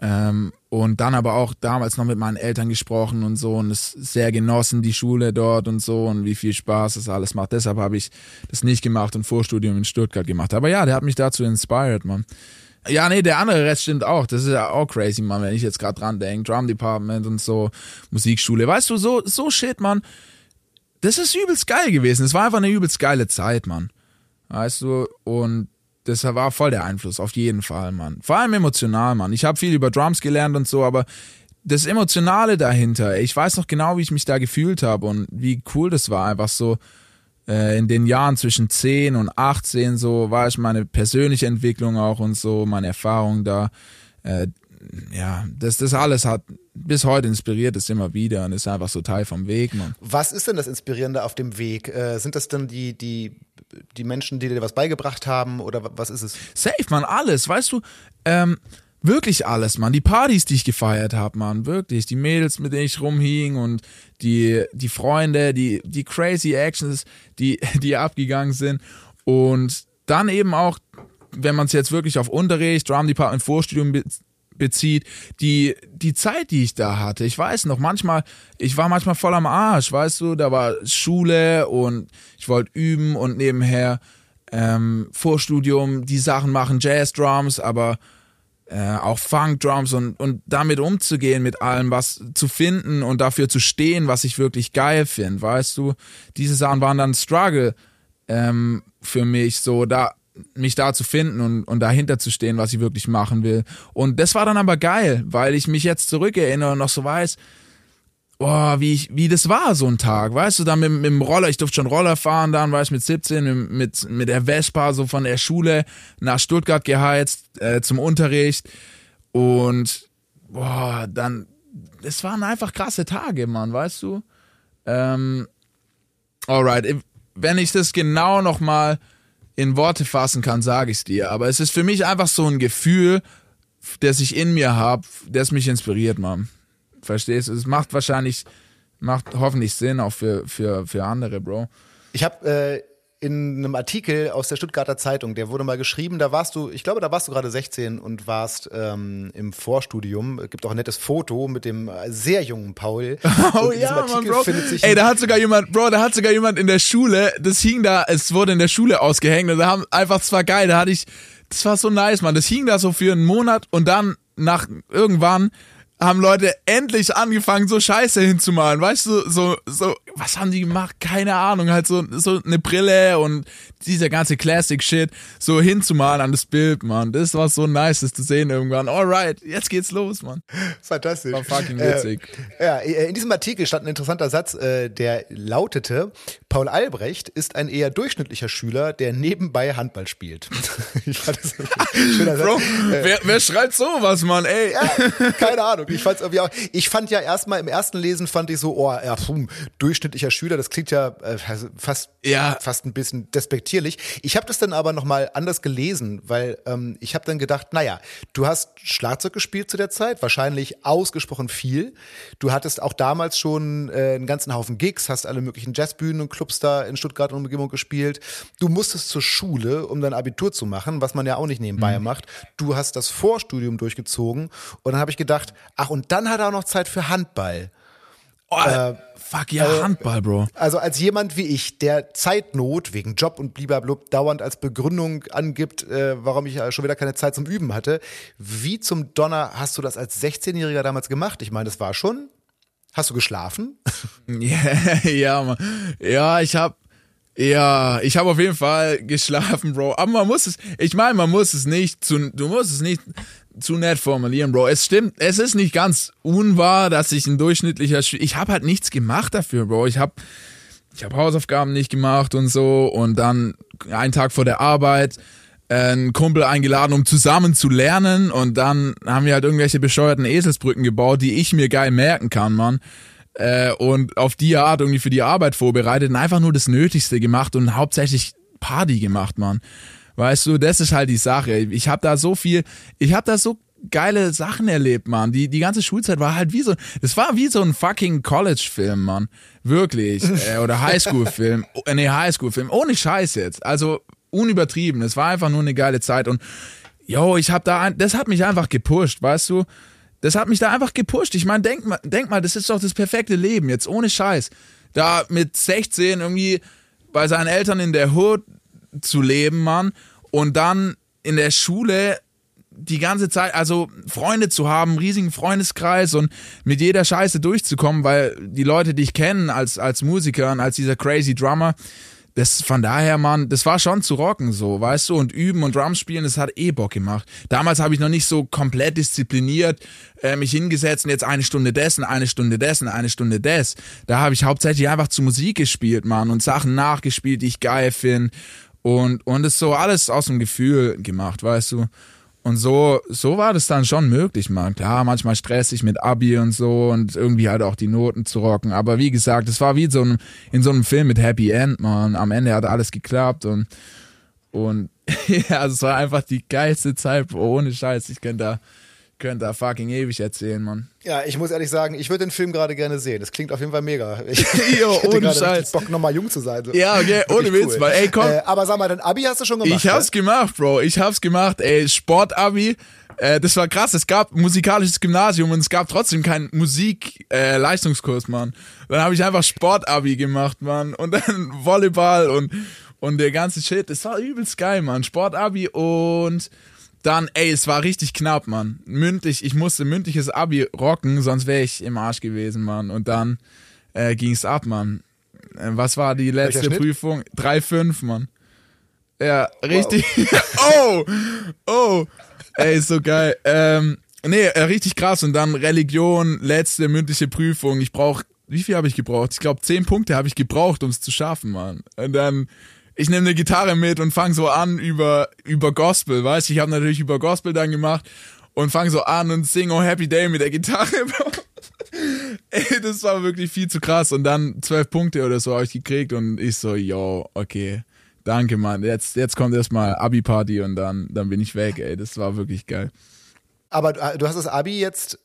Ähm, und dann aber auch damals noch mit meinen Eltern gesprochen und so und es sehr genossen, die Schule dort und so und wie viel Spaß das alles macht. Deshalb habe ich das nicht gemacht und Vorstudium in Stuttgart gemacht. Aber ja, der hat mich dazu inspired, Mann. Ja, nee, der andere Rest stimmt auch. Das ist ja auch crazy, Mann, wenn ich jetzt gerade dran denke. Drum Department und so, Musikschule. Weißt du, so, so shit, Mann. Das ist übelst geil gewesen. Es war einfach eine übelst geile Zeit, Mann. Weißt du, und das war voll der Einfluss, auf jeden Fall, Mann. Vor allem emotional, Mann. Ich habe viel über Drums gelernt und so, aber das Emotionale dahinter, ich weiß noch genau, wie ich mich da gefühlt habe und wie cool das war, einfach so äh, in den Jahren zwischen 10 und 18 so war ich meine persönliche Entwicklung auch und so, meine Erfahrung da. Äh, ja, das, das alles hat bis heute inspiriert es immer wieder und ist einfach so Teil vom Weg, man. Was ist denn das Inspirierende auf dem Weg? Äh, sind das denn die, die, die Menschen, die dir was beigebracht haben oder was ist es? Safe, man, alles, weißt du, ähm, Wirklich alles, Mann. Die Partys, die ich gefeiert habe, Mann. Wirklich. Die Mädels, mit denen ich rumhing und die, die Freunde, die, die crazy Actions, die, die abgegangen sind. Und dann eben auch, wenn man es jetzt wirklich auf Unterricht, Drum Department, Vorstudium be bezieht, die, die Zeit, die ich da hatte. Ich weiß noch, manchmal, ich war manchmal voll am Arsch, weißt du, da war Schule und ich wollte üben und nebenher ähm, Vorstudium die Sachen machen, Jazz Drums, aber äh, auch Funk-Drums und, und damit umzugehen mit allem, was zu finden und dafür zu stehen, was ich wirklich geil finde, weißt du? Diese Sachen waren dann Struggle ähm, für mich, so da mich da zu finden und, und dahinter zu stehen, was ich wirklich machen will. Und das war dann aber geil, weil ich mich jetzt zurückerinnere und noch so weiß, boah, wie ich, wie das war, so ein Tag, weißt du, dann mit, mit dem Roller, ich durfte schon Roller fahren, dann war ich mit 17 mit, mit, der Vespa so von der Schule nach Stuttgart geheizt, äh, zum Unterricht und boah, dann, es waren einfach krasse Tage, Mann, weißt du, ähm, alright, wenn ich das genau nochmal in Worte fassen kann, sage ich es dir, aber es ist für mich einfach so ein Gefühl, das ich in mir habe, das mich inspiriert, Mann. Verstehst du? Es macht wahrscheinlich, macht hoffentlich Sinn auch für, für, für andere, Bro. Ich habe äh, in einem Artikel aus der Stuttgarter Zeitung, der wurde mal geschrieben, da warst du, ich glaube, da warst du gerade 16 und warst ähm, im Vorstudium. Es gibt auch ein nettes Foto mit dem sehr jungen Paul. <laughs> Oh ja, Mann, Bro. Ey, da hat sogar jemand, Bro, da hat sogar jemand in der Schule, das hing da, es wurde in der Schule ausgehängt und da haben einfach, es war geil, da hatte ich, das war so nice, Mann. Das hing da so für einen Monat und dann nach irgendwann haben Leute endlich angefangen, so Scheiße hinzumalen. Weißt du, so, so, was haben die gemacht? Keine Ahnung, halt so, so eine Brille und dieser ganze Classic-Shit so hinzumalen an das Bild, man. Das war so nice, das zu sehen irgendwann. Alright, jetzt geht's los, man. Fantastisch. War fucking witzig. Äh, ja, in diesem Artikel stand ein interessanter Satz, äh, der lautete, Paul Albrecht ist ein eher durchschnittlicher Schüler, der nebenbei Handball spielt. <laughs> ich fand das schöner Satz. Bro, äh, wer, wer schreibt sowas, man, ey? Ja, keine Ahnung. Ich fand's irgendwie auch, ich fand ja erstmal im ersten Lesen fand ich so, oh, ja, pfum, durchschnittlicher Schüler, das klingt ja äh, fast, ja. fast ein bisschen despektierlich. Ich habe das dann aber nochmal anders gelesen, weil ähm, ich habe dann gedacht, naja, du hast Schlagzeug gespielt zu der Zeit, wahrscheinlich ausgesprochen viel. Du hattest auch damals schon äh, einen ganzen Haufen Gigs, hast alle möglichen Jazzbühnen und Clubs da in Stuttgart und Umgebung gespielt. Du musstest zur Schule, um dein Abitur zu machen, was man ja auch nicht nebenbei mhm. macht. Du hast das Vorstudium durchgezogen und dann habe ich gedacht, ach und dann hat er auch noch Zeit für Handball. Oh, äh, fuck ja, äh, Handball, Bro. Also als jemand wie ich, der Zeitnot wegen Job und blub dauernd als Begründung angibt, äh, warum ich schon wieder keine Zeit zum Üben hatte, wie zum Donner hast du das als 16-Jähriger damals gemacht? Ich meine, das war schon. Hast du geschlafen? <laughs> ja, ja, Mann. ja, ich habe ja, ich habe auf jeden Fall geschlafen, Bro. Aber man muss es, ich meine, man muss es nicht zu, du musst es nicht zu nett formulieren, Bro. Es stimmt, es ist nicht ganz unwahr, dass ich ein durchschnittlicher, Sch ich habe halt nichts gemacht dafür, Bro. Ich habe, ich habe Hausaufgaben nicht gemacht und so und dann einen Tag vor der Arbeit einen Kumpel eingeladen, um zusammen zu lernen und dann haben wir halt irgendwelche bescheuerten Eselsbrücken gebaut, die ich mir geil merken kann, Mann äh, und auf die Art irgendwie für die Arbeit vorbereitet und einfach nur das Nötigste gemacht und hauptsächlich Party gemacht, Mann. Weißt du, das ist halt die Sache. Ich habe da so viel, ich habe da so geile Sachen erlebt, Mann. Die, die ganze Schulzeit war halt wie so, das war wie so ein fucking College-Film, Mann. Wirklich. <laughs> Äh, oder Highschool-Film. Äh, nee, Highschool-Film. Ohne Scheiß jetzt. Also unübertrieben. Es war einfach nur eine geile Zeit und yo, ich hab da, das hat mich einfach gepusht, weißt du? Das hat mich da einfach gepusht. Ich meine, denk mal, denk mal, das ist doch das perfekte Leben, jetzt ohne Scheiß. Da mit 16 irgendwie bei seinen Eltern in der Hood zu leben, Mann, und dann in der Schule die ganze Zeit, also Freunde zu haben, riesigen Freundeskreis und mit jeder Scheiße durchzukommen, weil die Leute dich kennen als, als Musiker und als dieser crazy Drummer, das von daher, Mann, das war schon zu rocken so, weißt du, und üben und Drums spielen, das hat eh Bock gemacht. Damals habe ich noch nicht so komplett diszipliniert äh, mich hingesetzt und jetzt eine Stunde dessen, eine Stunde dessen, eine Stunde des. Da habe ich hauptsächlich einfach zu Musik gespielt, Mann, und Sachen nachgespielt, die ich geil finde und und es so alles aus dem Gefühl gemacht, weißt du. Und so, so war das dann schon möglich, man. Klar, manchmal stressig mit Abi und so und irgendwie halt auch die Noten zu rocken. Aber wie gesagt, es war wie so ein, in so einem Film mit Happy End, man. Am Ende hat alles geklappt und, und <laughs> ja, es war einfach die geilste Zeit, ohne Scheiß. Ich könnte da, könnte da fucking ewig erzählen, Mann. Ja, ich muss ehrlich sagen, ich würde den Film gerade gerne sehen. Das klingt auf jeden Fall mega. <laughs> Ich, <laughs> jo, ich ohne Scheiß. Bock, nochmal jung zu sein. So. Ja, okay, ohne Witz, cool. ey, komm. Äh, aber sag mal, dein Abi hast du schon gemacht? Ich hab's ja? gemacht, Bro. Ich hab's gemacht, ey, Sport-Abi. Äh, das war krass. Es gab musikalisches Gymnasium und es gab trotzdem keinen Musik-Leistungskurs, äh, Mann. Dann habe ich einfach Sport-Abi gemacht, Mann. Und dann Volleyball und, und der ganze Shit. Das war übelst geil, Mann. Sport-Abi und dann, ey, es war richtig knapp, Mann. Mündlich, ich musste mündliches Abi rocken, sonst wäre ich im Arsch gewesen, Mann. Und dann äh, ging's ab, Mann. Äh, was war die letzte Prüfung? 3,5, Mann. Ja, richtig. Wow. <laughs> oh! Oh! Ey, ist so geil. Ähm, nee, äh, richtig krass. Und dann Religion, letzte mündliche Prüfung. Ich brauch, wie viel habe ich gebraucht? Ich glaube, zehn Punkte habe ich gebraucht, um es zu schaffen, Mann. Und dann, ich nehme eine Gitarre mit und fange so an über, über Gospel, weißt Ich habe natürlich über Gospel dann gemacht und fange so an und sing Oh Happy Day mit der Gitarre. <laughs> Ey, das war wirklich viel zu krass. Und dann zwölf Punkte oder so habe ich gekriegt und ich so, yo, okay. Danke, Mann. Jetzt, jetzt kommt erstmal Abi-Party und dann, dann bin ich weg, ey. Das war wirklich geil. Aber du hast das Abi jetzt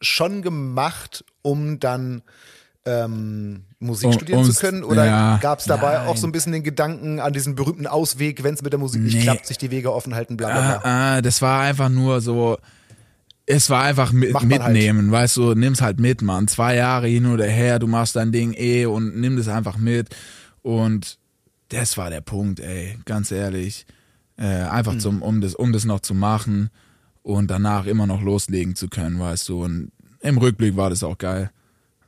schon gemacht, um dann ähm, Musik um, studieren zu können? Oder ja, gab es dabei nein. auch so ein bisschen den Gedanken an diesen berühmten Ausweg, wenn es mit der Musik nee. nicht klappt, sich die Wege offen halten, bla bla bla? Ah, ah, das war einfach nur so, es war einfach mit, halt. mitnehmen, halt. weißt du, nimm's halt mit, Mann. Zwei Jahre hin oder her, du machst dein Ding eh und nimm das einfach mit. Und das war der Punkt, ey, ganz ehrlich. Äh, einfach mhm. zum, um das, um das noch zu machen und danach immer noch loslegen zu können, weißt du. Und im Rückblick war das auch geil,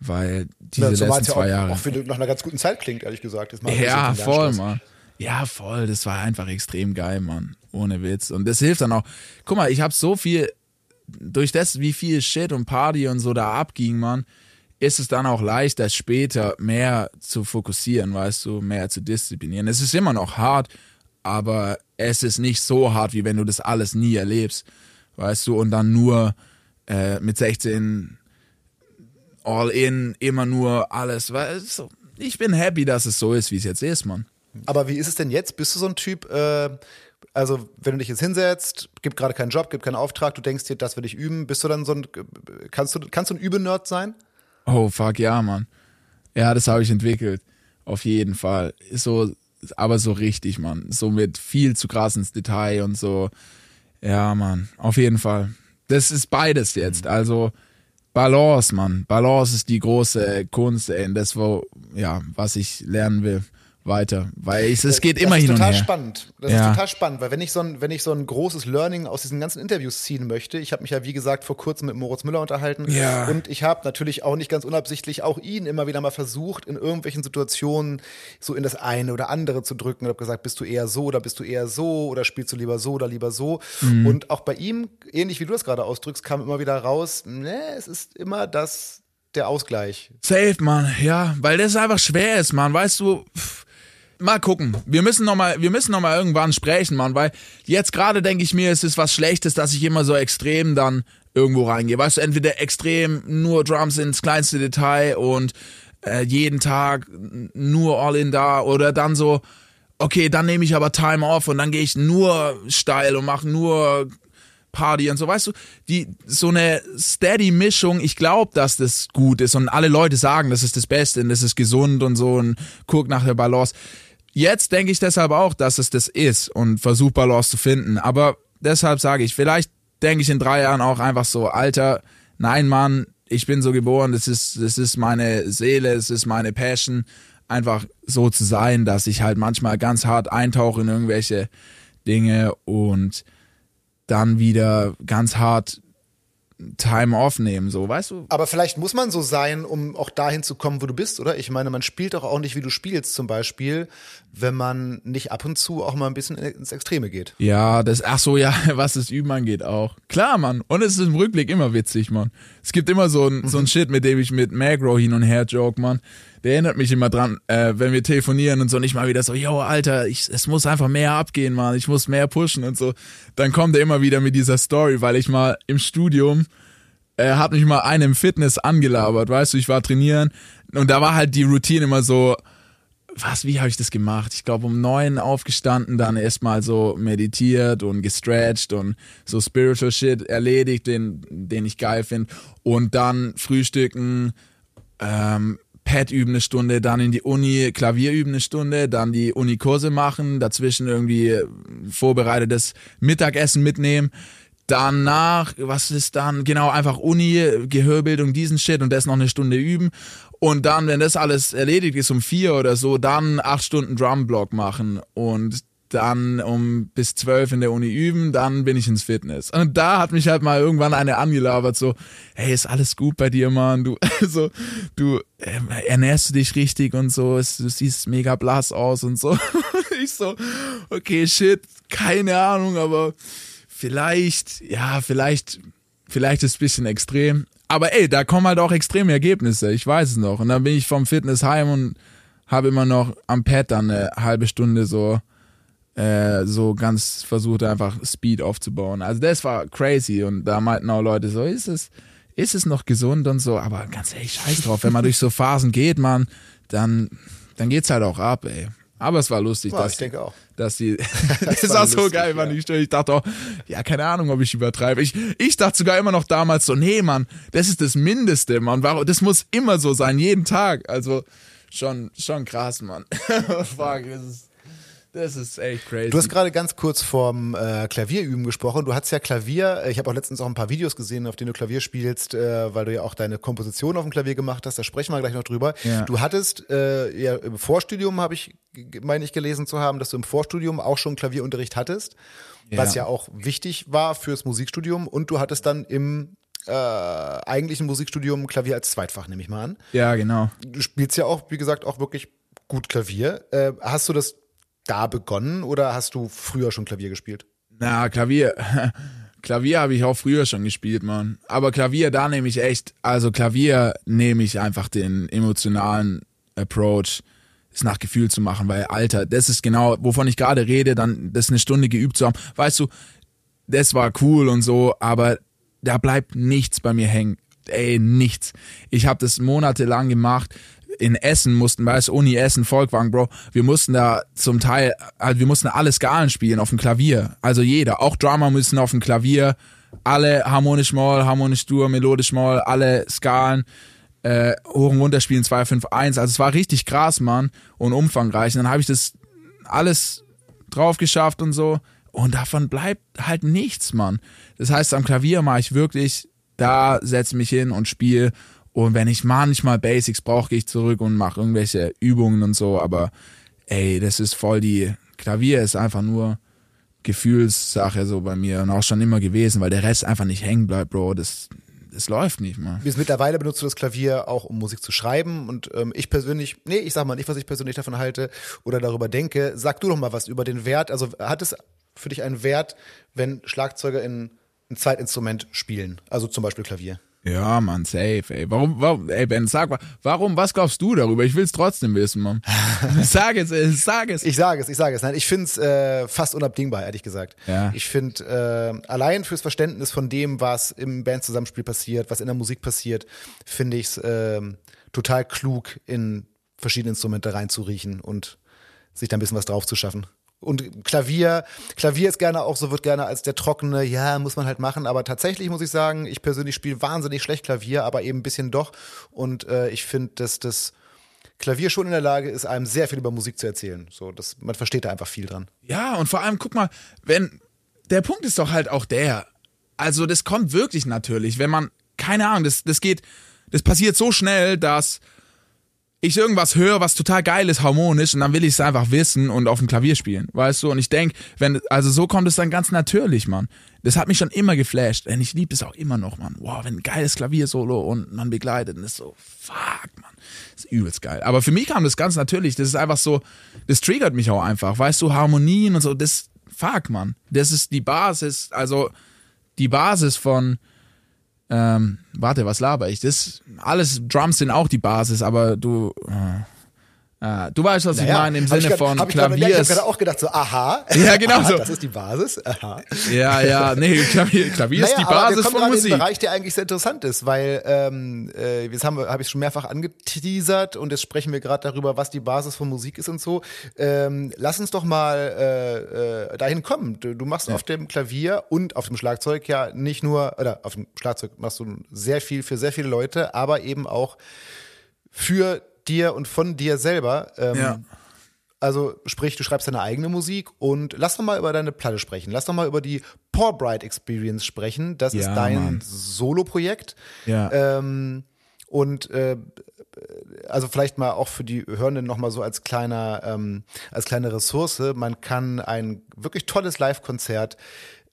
weil diese ja, letzten zwei auch, Jahre. Auch für nach einer ganz guten Zeit klingt, ehrlich gesagt. ja, voll, Mann. Ja, voll. Das war einfach extrem geil, Mann. Ohne Witz. Und das hilft dann auch. Guck mal, ich habe so viel, durch das, wie viel Shit und Party und so da abging, Mann, ist es dann auch leichter, später mehr zu fokussieren, weißt du, mehr zu disziplinieren. Es ist immer noch hart, aber es ist nicht so hart, wie wenn du das alles nie erlebst, weißt du, und dann nur äh, mit 16 all in, immer nur alles, weißt ich bin happy, dass es so ist, wie es jetzt ist, Mann. Aber wie ist es denn jetzt? Bist du so ein Typ, äh, also wenn du dich jetzt hinsetzt, gibt gerade keinen Job, gibt keinen Auftrag, du denkst dir, das will ich üben, bist du dann so ein, kannst du, kannst du ein Übenerd sein? Oh, fuck, ja, Mann. Ja, das habe ich entwickelt. Auf jeden Fall. So, aber so richtig, Mann. So mit viel zu krass ins Detail und so. Ja, Mann. Auf jeden Fall. Das ist beides jetzt. Mhm. Also, Balance, Mann. Balance ist die große Kunst, ey. Das, wo, ja, was ich lernen will weiter, weil es, es geht das immer hin und her. Das ist total spannend. Das ja. ist total spannend, weil wenn ich so ein, wenn ich so ein großes Learning aus diesen ganzen Interviews ziehen möchte, ich habe mich ja wie gesagt vor kurzem mit Moritz Müller unterhalten ja. und ich habe natürlich auch nicht ganz unabsichtlich auch ihn immer wieder mal versucht in irgendwelchen Situationen so in das eine oder andere zu drücken und habe gesagt, bist du eher so oder bist du eher so oder spielst du lieber so oder lieber so mhm. und auch bei ihm ähnlich wie du das gerade ausdrückst, kam immer wieder raus, ne, es ist immer das der Ausgleich. Safe, Mann, ja, weil das einfach schwer ist, Mann, weißt du, pff, mal gucken. Wir müssen noch mal, wir müssen noch irgendwann sprechen, Mann, weil jetzt gerade denke ich mir, es ist was Schlechtes, dass ich immer so extrem dann irgendwo reingehe. Weißt du, entweder extrem nur Drums ins kleinste Detail und äh, jeden Tag nur all in da oder dann so, okay, dann nehme ich aber Time off und dann gehe ich nur steil und mache nur Party und so, weißt du, die so eine steady Mischung, ich glaube, dass das gut ist und alle Leute sagen, das ist das Beste und das ist gesund und so und guck nach der Balance. Jetzt denke ich deshalb auch, dass es das ist und versuche Balance zu finden. Aber deshalb sage ich, vielleicht denke ich in drei Jahren auch einfach so, Alter, nein, Mann, ich bin so geboren, das ist, das ist meine Seele, es ist meine Passion, einfach so zu sein, dass ich halt manchmal ganz hart eintauche in irgendwelche Dinge und dann wieder ganz hart Time off nehmen, so, weißt du? Aber vielleicht muss man so sein, um auch dahin zu kommen, wo du bist, oder? Ich meine, man spielt doch auch nicht, wie du spielst, zum Beispiel, wenn man nicht ab und zu auch mal ein bisschen ins Extreme geht. Ja, das, ach so, ja, <laughs> was das Üben angeht auch. Klar, Mann. Und es ist im Rückblick immer witzig, Mann. Es gibt immer so ein, so ein Shit, mit dem ich mit Magro hin und her joke, Mann. Der erinnert mich immer dran, äh, wenn wir telefonieren und so, nicht mal wieder so, yo, Alter, ich, es muss einfach mehr abgehen, Mann. Ich muss mehr pushen und so. Dann kommt er immer wieder mit dieser Story, weil ich mal im Studium er hat mich mal einem Fitness angelabert, weißt du, ich war trainieren und da war halt die Routine immer so, was, wie habe ich das gemacht? Ich glaube um neun aufgestanden, dann erstmal so meditiert und gestretched und so spiritual shit erledigt, den, den ich geil finde. Und dann frühstücken, ähm, Pad üben eine Stunde, dann in die Uni Klavier üben eine Stunde, dann die Uni-Kurse machen, dazwischen irgendwie vorbereitetes Mittagessen mitnehmen Danach, was ist dann? Genau, einfach Uni, Gehörbildung, diesen Shit und das noch eine Stunde üben. Und dann, wenn das alles erledigt ist um vier oder so, dann acht Stunden Drumblock machen und dann um bis zwölf in der Uni üben, dann bin ich ins Fitness. Und da hat mich halt mal irgendwann eine angelabert, so, hey, ist alles gut bei dir, Mann? Du, <laughs> so, du äh, ernährst du dich richtig und so, es, du siehst mega blass aus und so. <laughs> ich so, okay, shit, keine Ahnung, aber vielleicht, ja, vielleicht, vielleicht ist bisschen extrem. Aber ey, da kommen halt auch extreme Ergebnisse, ich weiß es noch. Und dann bin ich vom Fitness heim und habe immer noch am Pad dann eine halbe Stunde so, äh, so ganz versucht einfach Speed aufzubauen. Also das war crazy und da meinten auch Leute so, ist es, ist es noch gesund und so, aber ganz ehrlich, scheiß drauf, wenn man durch so Phasen geht, man, dann, dann geht's halt auch ab, ey. Aber es war lustig. Ja, dass, ich denke auch. Dass die, <laughs> <laughs> das, das war so lustig, geil, Mann. Ja. Ich dachte auch, ja, keine Ahnung, ob ich übertreibe. Ich, ich dachte sogar immer noch damals so, nee, Mann, das ist das Mindeste, Mann. Das muss immer so sein, jeden Tag. Also, schon, schon krass, Mann. <laughs> Fuck, das ist, das ist echt crazy. Du hast gerade ganz kurz vom äh, Klavierüben gesprochen. Du hast ja Klavier, ich habe auch letztens auch ein paar Videos gesehen, auf denen du Klavier spielst, äh, weil du ja auch deine Komposition auf dem Klavier gemacht hast. Da sprechen wir gleich noch drüber. Ja. Du hattest äh, ja im Vorstudium, habe ich, meine ich, gelesen zu haben, dass du im Vorstudium auch schon Klavierunterricht hattest, ja. was ja auch wichtig war fürs Musikstudium. Und du hattest dann im äh, eigentlichen Musikstudium Klavier als Zweitfach, nehme ich mal an. Ja, genau. Du spielst ja auch, wie gesagt, auch wirklich gut Klavier. Äh, hast du das da begonnen oder hast du früher schon Klavier gespielt? Na, Klavier. <laughs> Klavier habe ich auch früher schon gespielt, Mann. Aber Klavier, da nehme ich echt, also Klavier nehme ich einfach den emotionalen Approach, es nach Gefühl zu machen, weil Alter, das ist genau, wovon ich gerade rede, dann das eine Stunde geübt zu haben. Weißt du, das war cool und so, aber da bleibt nichts bei mir hängen. Ey, nichts. Ich habe das monatelang gemacht in Essen mussten, weißt du, Uni Essen, Volkwang, Bro, wir mussten da zum Teil, also wir mussten alle Skalen spielen auf dem Klavier. Also jeder, auch Drummer müssen auf dem Klavier, alle harmonisch Moll, harmonisch Dur, melodisch Moll, alle Skalen äh, hoch und runter spielen 2, 5, 1. Also es war richtig krass, Mann, und umfangreich. Und dann habe ich das alles drauf geschafft und so. Und davon bleibt halt nichts, Mann. Das heißt, am Klavier mache ich wirklich, da setze mich hin und spiele und wenn ich manchmal Basics brauche, gehe ich zurück und mache irgendwelche Übungen und so. Aber ey, das ist voll die. Klavier ist einfach nur Gefühlssache so bei mir und auch schon immer gewesen, weil der Rest einfach nicht hängen bleibt, Bro. Das, das läuft nicht mal. Bis mittlerweile benutzt du das Klavier auch, um Musik zu schreiben. Und ähm, ich persönlich, nee, ich sag mal nicht, was ich persönlich davon halte oder darüber denke. Sag du doch mal was über den Wert. Also hat es für dich einen Wert, wenn Schlagzeuger in ein Zeitinstrument spielen? Also zum Beispiel Klavier? Ja, Mann, safe, ey. Warum, warum, ey, Ben, sag mal, warum, was glaubst du darüber? Ich will es trotzdem wissen, Mann. <laughs> sag es, ey, sag es. Ich sage es, ich sage es. Nein, ich finde es äh, fast unabdingbar, ehrlich gesagt. Ja. Ich finde, äh, allein fürs Verständnis von dem, was im Bandzusammenspiel passiert, was in der Musik passiert, finde ich es äh, total klug, in verschiedene Instrumente reinzuriechen und sich da ein bisschen was drauf zu schaffen. Und Klavier, Klavier ist gerne auch so, wird gerne als der trockene, ja, muss man halt machen. Aber tatsächlich muss ich sagen, ich persönlich spiele wahnsinnig schlecht Klavier, aber eben ein bisschen doch. Und äh, ich finde, dass das Klavier schon in der Lage ist, einem sehr viel über Musik zu erzählen. So, das, man versteht da einfach viel dran. Ja, und vor allem, guck mal, wenn, der Punkt ist doch halt auch der, also das kommt wirklich natürlich, wenn man, keine Ahnung, das, das geht, das passiert so schnell, dass ich irgendwas höre, was total geil ist, harmonisch, und dann will ich es einfach wissen und auf dem Klavier spielen, weißt du? Und ich denk, wenn, also so kommt es dann ganz natürlich, Mann. Das hat mich schon immer geflasht. Und ich liebe es auch immer noch, Mann. Wow, wenn ein geiles Klavier-Solo und man begleitet, dann ist so, fuck, Mann. Das ist übelst geil. Aber für mich kam das ganz natürlich. Das ist einfach so, das triggert mich auch einfach. Weißt du, Harmonien und so, das, fuck, Mann. Das ist die Basis, also die Basis von, ähm, warte, was laber ich? Das alles Drums sind auch die Basis, aber du äh, Ah, du weißt, was naja, ich meine im Sinne grad, von Klavier. Ich, habe gerade auch gedacht, so, aha. Ja, genau aha, so. Das ist die Basis. Aha. Ja, ja, nee, Klavier, Klavier naja, ist die Basis von Musik. In einen Bereich, der eigentlich sehr interessant ist, weil ähm, äh, jetzt habe ich schon mehrfach angeteasert und jetzt sprechen wir gerade darüber, was die Basis von Musik ist und so. Ähm, lass uns doch mal äh, äh, dahin kommen. Du, du machst ja. auf dem Klavier und auf dem Schlagzeug ja nicht nur, oder auf dem Schlagzeug machst du sehr viel für sehr viele Leute, aber eben auch für dir und von dir selber. Ähm, ja. Also sprich, du schreibst deine eigene Musik und lass doch mal über deine Platte sprechen. Lass doch mal über die Poor Bright Experience sprechen. Das ja, ist dein Solo-Projekt. Ja. Ähm, und äh, also vielleicht mal auch für die Hörenden nochmal so als kleiner, ähm, als kleine Ressource. Man kann ein wirklich tolles Live-Konzert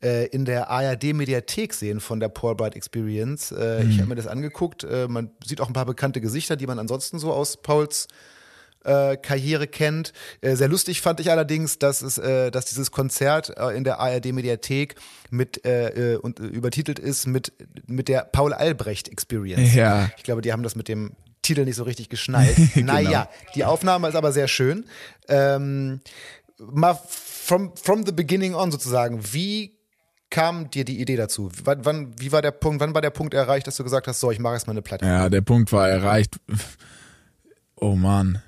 äh, in der ARD-Mediathek sehen von der Paul Bright Experience. Äh, mhm. Ich habe mir das angeguckt. Äh, man sieht auch ein paar bekannte Gesichter, die man ansonsten so aus Pauls äh, Karriere kennt. Äh, sehr lustig fand ich allerdings, dass es, äh, dass dieses Konzert in der ARD Mediathek mit äh, und übertitelt ist mit mit der Paul Albrecht Experience. Ja. Ich glaube, die haben das mit dem Titel nicht so richtig geschnallt. <laughs> genau. Naja, die Aufnahme ist aber sehr schön. Ähm, mal from from the beginning on sozusagen. Wie kam dir die Idee dazu? Wann, wann, wie war der Punkt, wann war der Punkt erreicht, dass du gesagt hast, so, ich mache jetzt mal eine Platte? Ja, der Punkt war erreicht. Oh Mann.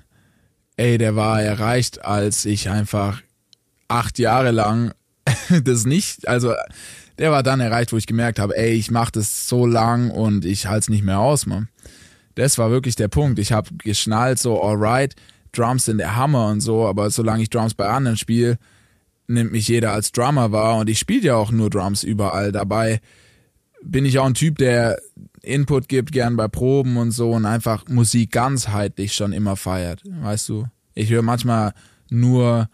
Ey, der war erreicht, als ich einfach acht Jahre lang <laughs> das nicht, also der war dann erreicht, wo ich gemerkt habe, ey, ich mache das so lang und ich halte es nicht mehr aus, Mann. Das war wirklich der Punkt. Ich habe geschnallt, so, alright, Drums sind der Hammer und so, aber solange ich Drums bei anderen spiele, nimmt mich jeder als Drummer wahr und ich spiele ja auch nur Drums überall. Dabei bin ich auch ein Typ, der Input gibt, gern bei Proben und so und einfach Musik ganzheitlich schon immer feiert. Weißt du? Ich höre manchmal nur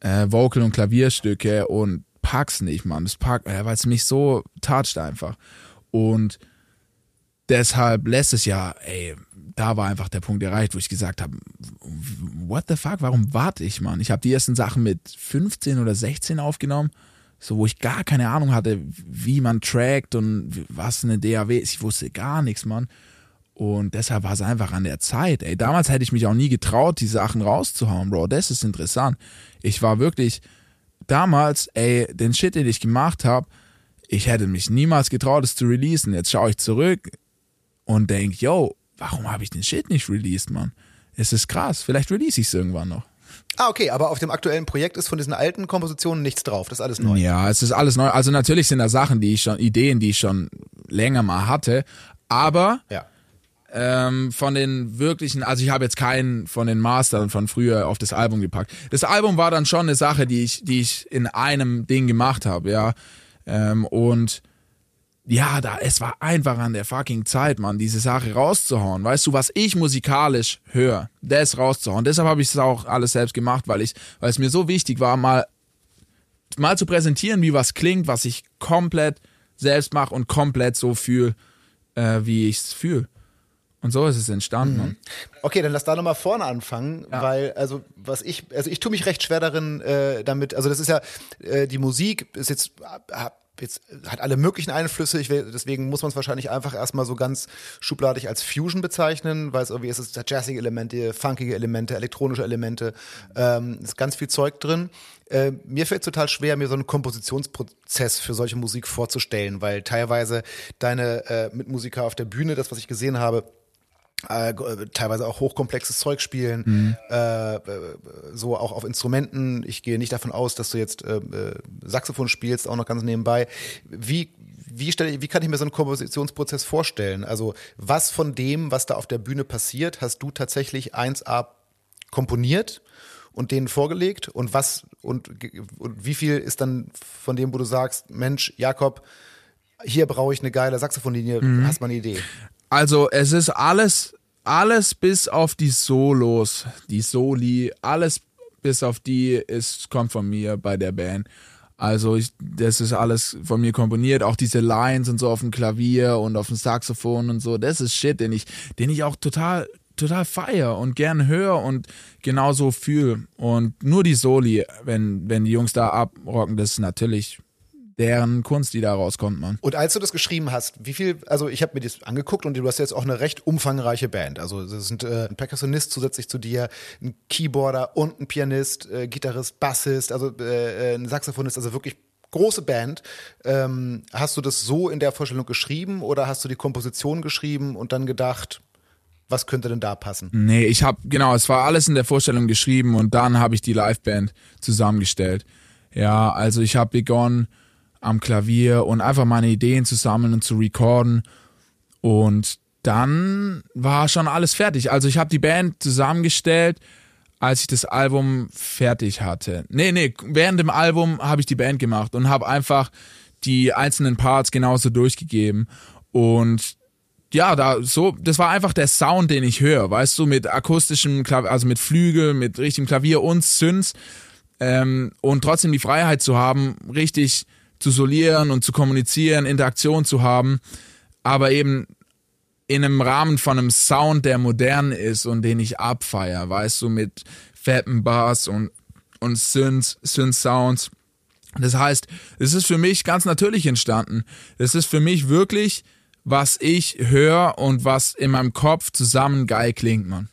äh, Vocal- und Klavierstücke und pack's nicht, Mann. Das packt, äh, weil es mich so toucht einfach. Und deshalb letztes Jahr, ey, da war einfach der Punkt erreicht, wo ich gesagt habe, what the fuck, warum warte ich, Mann? Ich habe die ersten Sachen mit 15 oder 16 aufgenommen, so wo ich gar keine Ahnung hatte, wie man trackt und was eine DAW ist. Ich wusste gar nichts, Mann. Und deshalb war es einfach an der Zeit, ey. Damals hätte ich mich auch nie getraut, die Sachen rauszuhauen, Bro. Das ist interessant. Ich war wirklich damals, ey, den Shit, den ich gemacht habe, ich hätte mich niemals getraut, es zu releasen. Jetzt schaue ich zurück und denke, yo, warum habe ich den Shit nicht released, Mann? Es ist krass. Vielleicht release ich es irgendwann noch. Ah, okay, aber auf dem aktuellen Projekt ist von diesen alten Kompositionen nichts drauf. Das ist alles neu. Ja, es ist alles neu. Also natürlich sind da Sachen, die ich schon, Ideen, die ich schon länger mal hatte. Aber ja. ähm, von den wirklichen, also ich habe jetzt keinen von den Mastern von früher auf das Album gepackt. Das Album war dann schon eine Sache, die ich, die ich in einem Ding gemacht habe, ja. Ähm, und ja, da, es war einfach an der fucking Zeit, Mann, diese Sache rauszuhauen. Weißt du, was ich musikalisch höre, das rauszuhauen. Deshalb habe ich es auch alles selbst gemacht, weil ich, weil es mir so wichtig war, mal, mal zu präsentieren, wie was klingt, was ich komplett selbst mache und komplett so fühle, äh, wie ich es fühle. Und so ist es entstanden. Mhm. Okay, dann lass da nochmal vorne anfangen, ja. weil, also, was ich, also ich tue mich recht schwer darin, äh, damit, also das ist ja, äh, die Musik ist jetzt, jetzt hat alle möglichen Einflüsse, ich will, deswegen muss man es wahrscheinlich einfach erstmal so ganz schubladig als Fusion bezeichnen, weil es irgendwie ist, es jazzige Elemente, funkige Elemente, elektronische Elemente, ähm, ist ganz viel Zeug drin. Äh, mir fällt es total schwer, mir so einen Kompositionsprozess für solche Musik vorzustellen, weil teilweise deine äh, Mitmusiker auf der Bühne, das, was ich gesehen habe, äh, teilweise auch hochkomplexes Zeug spielen, mhm. äh, so auch auf Instrumenten. Ich gehe nicht davon aus, dass du jetzt äh, äh, Saxophon spielst, auch noch ganz nebenbei. Wie wie, stelle, wie kann ich mir so einen Kompositionsprozess vorstellen? Also was von dem, was da auf der Bühne passiert, hast du tatsächlich 1A komponiert und denen vorgelegt? Und was und, und wie viel ist dann von dem, wo du sagst, Mensch, Jakob, hier brauche ich eine geile Saxophonlinie, mhm. hast du mal eine Idee? Also es ist alles alles bis auf die Solos, die Soli, alles bis auf die ist, kommt von mir bei der Band. Also ich, das ist alles von mir komponiert, auch diese Lines und so auf dem Klavier und auf dem Saxophon und so. Das ist Shit, den ich, den ich auch total, total feier und gern höre und genauso fühle. Und nur die Soli, wenn, wenn die Jungs da abrocken, das ist natürlich deren Kunst, die da rauskommt, man. Und als du das geschrieben hast, wie viel, also ich habe mir das angeguckt und du hast jetzt auch eine recht umfangreiche Band. Also es sind äh, ein Perkussionist zusätzlich zu dir, ein Keyboarder und ein Pianist, äh, Gitarrist, Bassist, also äh, äh, ein Saxophonist, also wirklich große Band. Ähm, hast du das so in der Vorstellung geschrieben oder hast du die Komposition geschrieben und dann gedacht, was könnte denn da passen? Nee, ich habe genau, es war alles in der Vorstellung geschrieben und dann habe ich die Liveband zusammengestellt. Ja, also ich habe begonnen am Klavier und einfach meine Ideen zu sammeln und zu recorden. Und dann war schon alles fertig. Also ich habe die Band zusammengestellt, als ich das Album fertig hatte. Nee, nee, während dem Album habe ich die Band gemacht und habe einfach die einzelnen Parts genauso durchgegeben. Und ja, da so, das war einfach der Sound, den ich höre, weißt du, mit akustischem Klavier, also mit Flügel, mit richtigem Klavier und Synths. Ähm, und trotzdem die Freiheit zu haben, richtig zu solieren und zu kommunizieren, Interaktion zu haben, aber eben in einem Rahmen von einem Sound, der modern ist und den ich abfeier, weißt du, mit fetten Bass und, und Synth, Synth-Sounds. Das heißt, es ist für mich ganz natürlich entstanden. Es ist für mich wirklich, was ich höre und was in meinem Kopf zusammen geil klingt, man.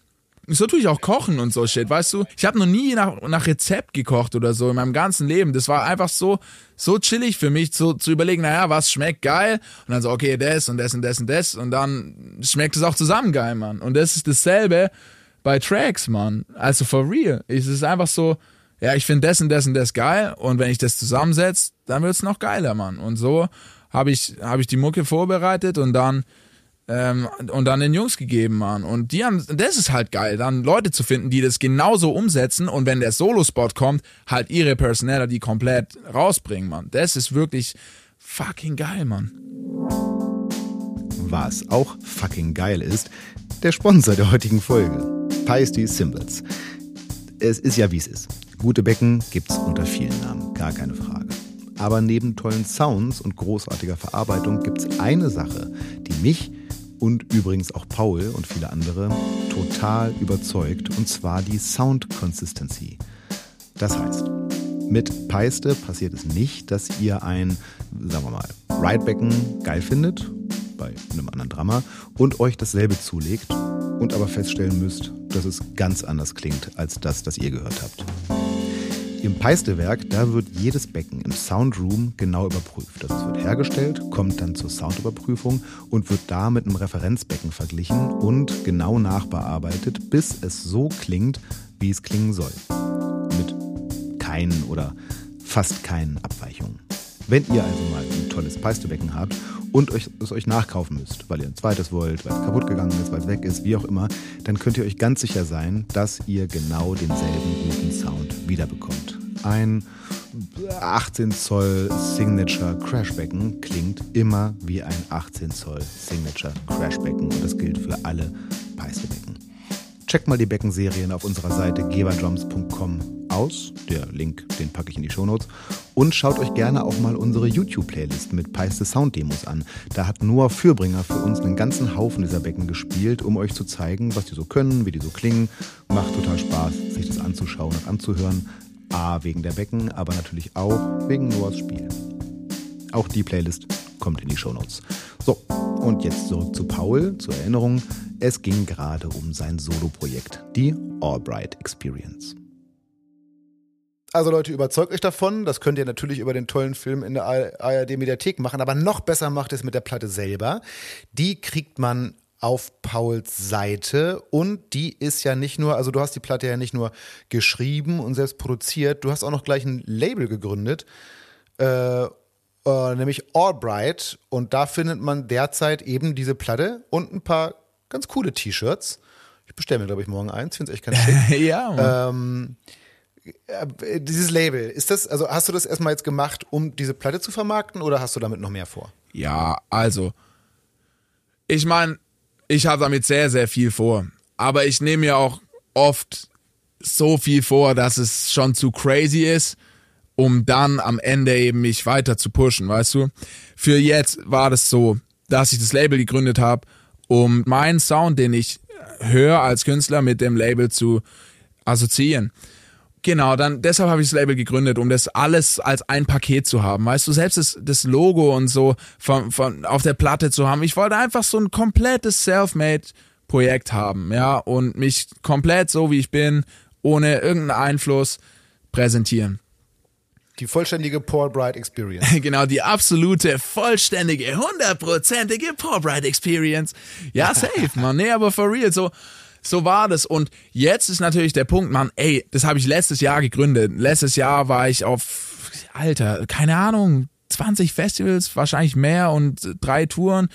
So tue ich auch kochen und so Shit, weißt du? Ich habe noch nie nach, nach Rezept gekocht oder so in meinem ganzen Leben. Das war einfach so, so chillig für mich, zu, zu überlegen, naja, was schmeckt geil? Und dann so, okay, das und das und das und das. Und dann schmeckt es auch zusammen geil, Mann. Und das ist dasselbe bei Tracks, Mann. Also for real. Es ist einfach so, ja, ich finde das und das und das geil. Und wenn ich das zusammensetze, dann wird's noch geiler, Mann. Und so habe ich, hab ich die Mucke vorbereitet und dann ähm, und dann den Jungs gegeben, Mann. Und die haben, das ist halt geil, dann Leute zu finden, die das genauso umsetzen und wenn der Solo-Spot kommt, halt ihre Personality komplett rausbringen, Mann. Das ist wirklich fucking geil, Mann. Was auch fucking geil ist, der Sponsor der heutigen Folge, Feisty Symbols. Es ist ja wie es ist. Gute Becken gibt's unter vielen Namen, gar keine Frage. Aber neben tollen Sounds und großartiger Verarbeitung gibt's eine Sache, die mich und übrigens auch Paul und viele andere total überzeugt, und zwar die Sound Consistency. Das heißt, mit Peiste passiert es nicht, dass ihr ein, sagen wir mal, Ridebecken geil findet, bei einem anderen Drama, und euch dasselbe zulegt und aber feststellen müsst, dass es ganz anders klingt als das, das ihr gehört habt. Im Peistewerk, da wird jedes Becken im Soundroom genau überprüft. Es wird hergestellt, kommt dann zur Soundüberprüfung und wird da mit einem Referenzbecken verglichen und genau nachbearbeitet, bis es so klingt, wie es klingen soll. Mit keinen oder fast keinen Abweichungen. Wenn ihr also mal ein tolles Peistebecken habt und euch, es euch nachkaufen müsst, weil ihr ein zweites wollt, weil es kaputt gegangen ist, weil es weg ist, wie auch immer, dann könnt ihr euch ganz sicher sein, dass ihr genau denselben guten Sound wiederbekommt. Ein 18 Zoll Signature Crashbecken klingt immer wie ein 18 Zoll Signature Crashbecken und das gilt für alle Peistebecken. Checkt mal die Beckenserien auf unserer Seite geberdrums.com aus. Der Link, den packe ich in die Shownotes. Und schaut euch gerne auch mal unsere YouTube-Playlist mit Peiste Sound-Demos an. Da hat Noah Fürbringer für uns einen ganzen Haufen dieser Becken gespielt, um euch zu zeigen, was die so können, wie die so klingen. Macht total Spaß, sich das anzuschauen und anzuhören. A, wegen der Becken, aber natürlich auch wegen Noahs Spiel. Auch die Playlist kommt in die Shownotes. So, und jetzt zurück zu Paul, zur Erinnerung. Es ging gerade um sein Solo-Projekt, die Albright Experience. Also Leute, überzeugt euch davon. Das könnt ihr natürlich über den tollen Film in der ARD-Mediathek machen. Aber noch besser macht es mit der Platte selber. Die kriegt man auf Pauls Seite und die ist ja nicht nur, also du hast die Platte ja nicht nur geschrieben und selbst produziert, du hast auch noch gleich ein Label gegründet, äh, äh, nämlich Albright und da findet man derzeit eben diese Platte und ein paar ganz coole T-Shirts. Ich bestelle mir, glaube ich, morgen eins, finde es echt ganz schick. <laughs> ja. Ähm, äh, dieses Label, ist das, also hast du das erstmal jetzt gemacht, um diese Platte zu vermarkten oder hast du damit noch mehr vor? Ja, also, ich meine, ich habe damit sehr, sehr viel vor. Aber ich nehme mir auch oft so viel vor, dass es schon zu crazy ist, um dann am Ende eben mich weiter zu pushen, weißt du? Für jetzt war das so, dass ich das Label gegründet habe, um meinen Sound, den ich höre als Künstler, mit dem Label zu assoziieren. Genau, dann deshalb habe ich das Label gegründet, um das alles als ein Paket zu haben. Weißt du, selbst das, das Logo und so von, von auf der Platte zu haben. Ich wollte einfach so ein komplettes Selfmade Projekt haben, ja, und mich komplett so wie ich bin, ohne irgendeinen Einfluss präsentieren. Die vollständige Paul Bright Experience. <laughs> genau, die absolute, vollständige, hundertprozentige Paul Bright Experience. Ja, <laughs> safe, man. Nee, aber for real, so, so war das. Und jetzt ist natürlich der Punkt, man, ey, das habe ich letztes Jahr gegründet. Letztes Jahr war ich auf, Alter, keine Ahnung, 20 Festivals, wahrscheinlich mehr und drei Touren.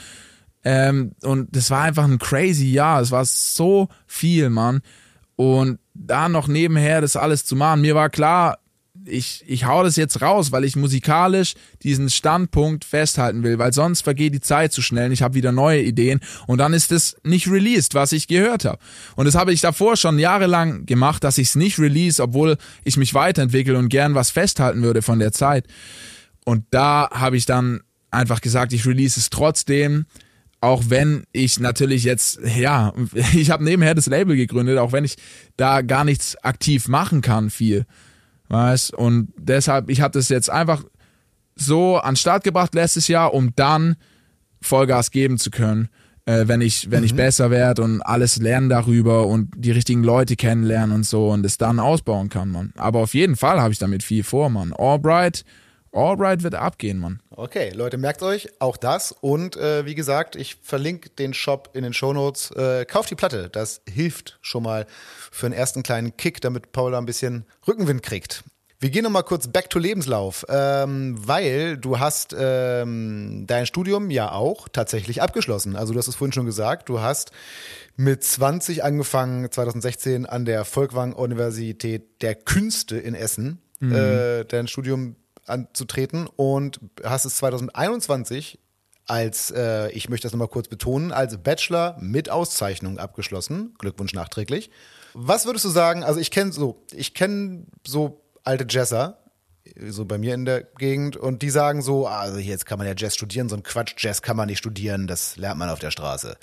Ähm, und das war einfach ein crazy Jahr. Es war so viel, Mann. Und da noch nebenher das alles zu machen, mir war klar, ich, ich hau das jetzt raus, weil ich musikalisch diesen Standpunkt festhalten will, weil sonst vergeht die Zeit zu schnell und ich habe wieder neue Ideen und dann ist es nicht released, was ich gehört habe. Und das habe ich davor schon jahrelang gemacht, dass ich es nicht release, obwohl ich mich weiterentwickle und gern was festhalten würde von der Zeit. Und da habe ich dann einfach gesagt, ich release es trotzdem, auch wenn ich natürlich jetzt, ja, <laughs> ich habe nebenher das Label gegründet, auch wenn ich da gar nichts aktiv machen kann, viel. Weißt? Und deshalb, ich habe das jetzt einfach so an den Start gebracht letztes Jahr, um dann Vollgas geben zu können, äh, wenn ich, wenn mhm. ich besser werde und alles lernen darüber und die richtigen Leute kennenlernen und so und es dann ausbauen kann, man. Aber auf jeden Fall habe ich damit viel vor, man. Albright Albright wird abgehen, Mann. Okay, Leute, merkt euch auch das. Und äh, wie gesagt, ich verlinke den Shop in den Shownotes. Äh, kauft die Platte. Das hilft schon mal für einen ersten kleinen Kick, damit Paula ein bisschen Rückenwind kriegt. Wir gehen nochmal kurz back to Lebenslauf, ähm, weil du hast ähm, dein Studium ja auch tatsächlich abgeschlossen. Also du hast es vorhin schon gesagt, du hast mit 20 angefangen, 2016 an der Volkwang Universität der Künste in Essen, mhm. äh, dein Studium anzutreten und hast es 2021 als, äh, ich möchte das nochmal kurz betonen, als Bachelor mit Auszeichnung abgeschlossen. Glückwunsch nachträglich. Was würdest du sagen? Also ich kenne so, ich kenne so alte Jazzer, so bei mir in der Gegend, und die sagen so, also jetzt kann man ja Jazz studieren, so ein Quatsch, Jazz kann man nicht studieren, das lernt man auf der Straße.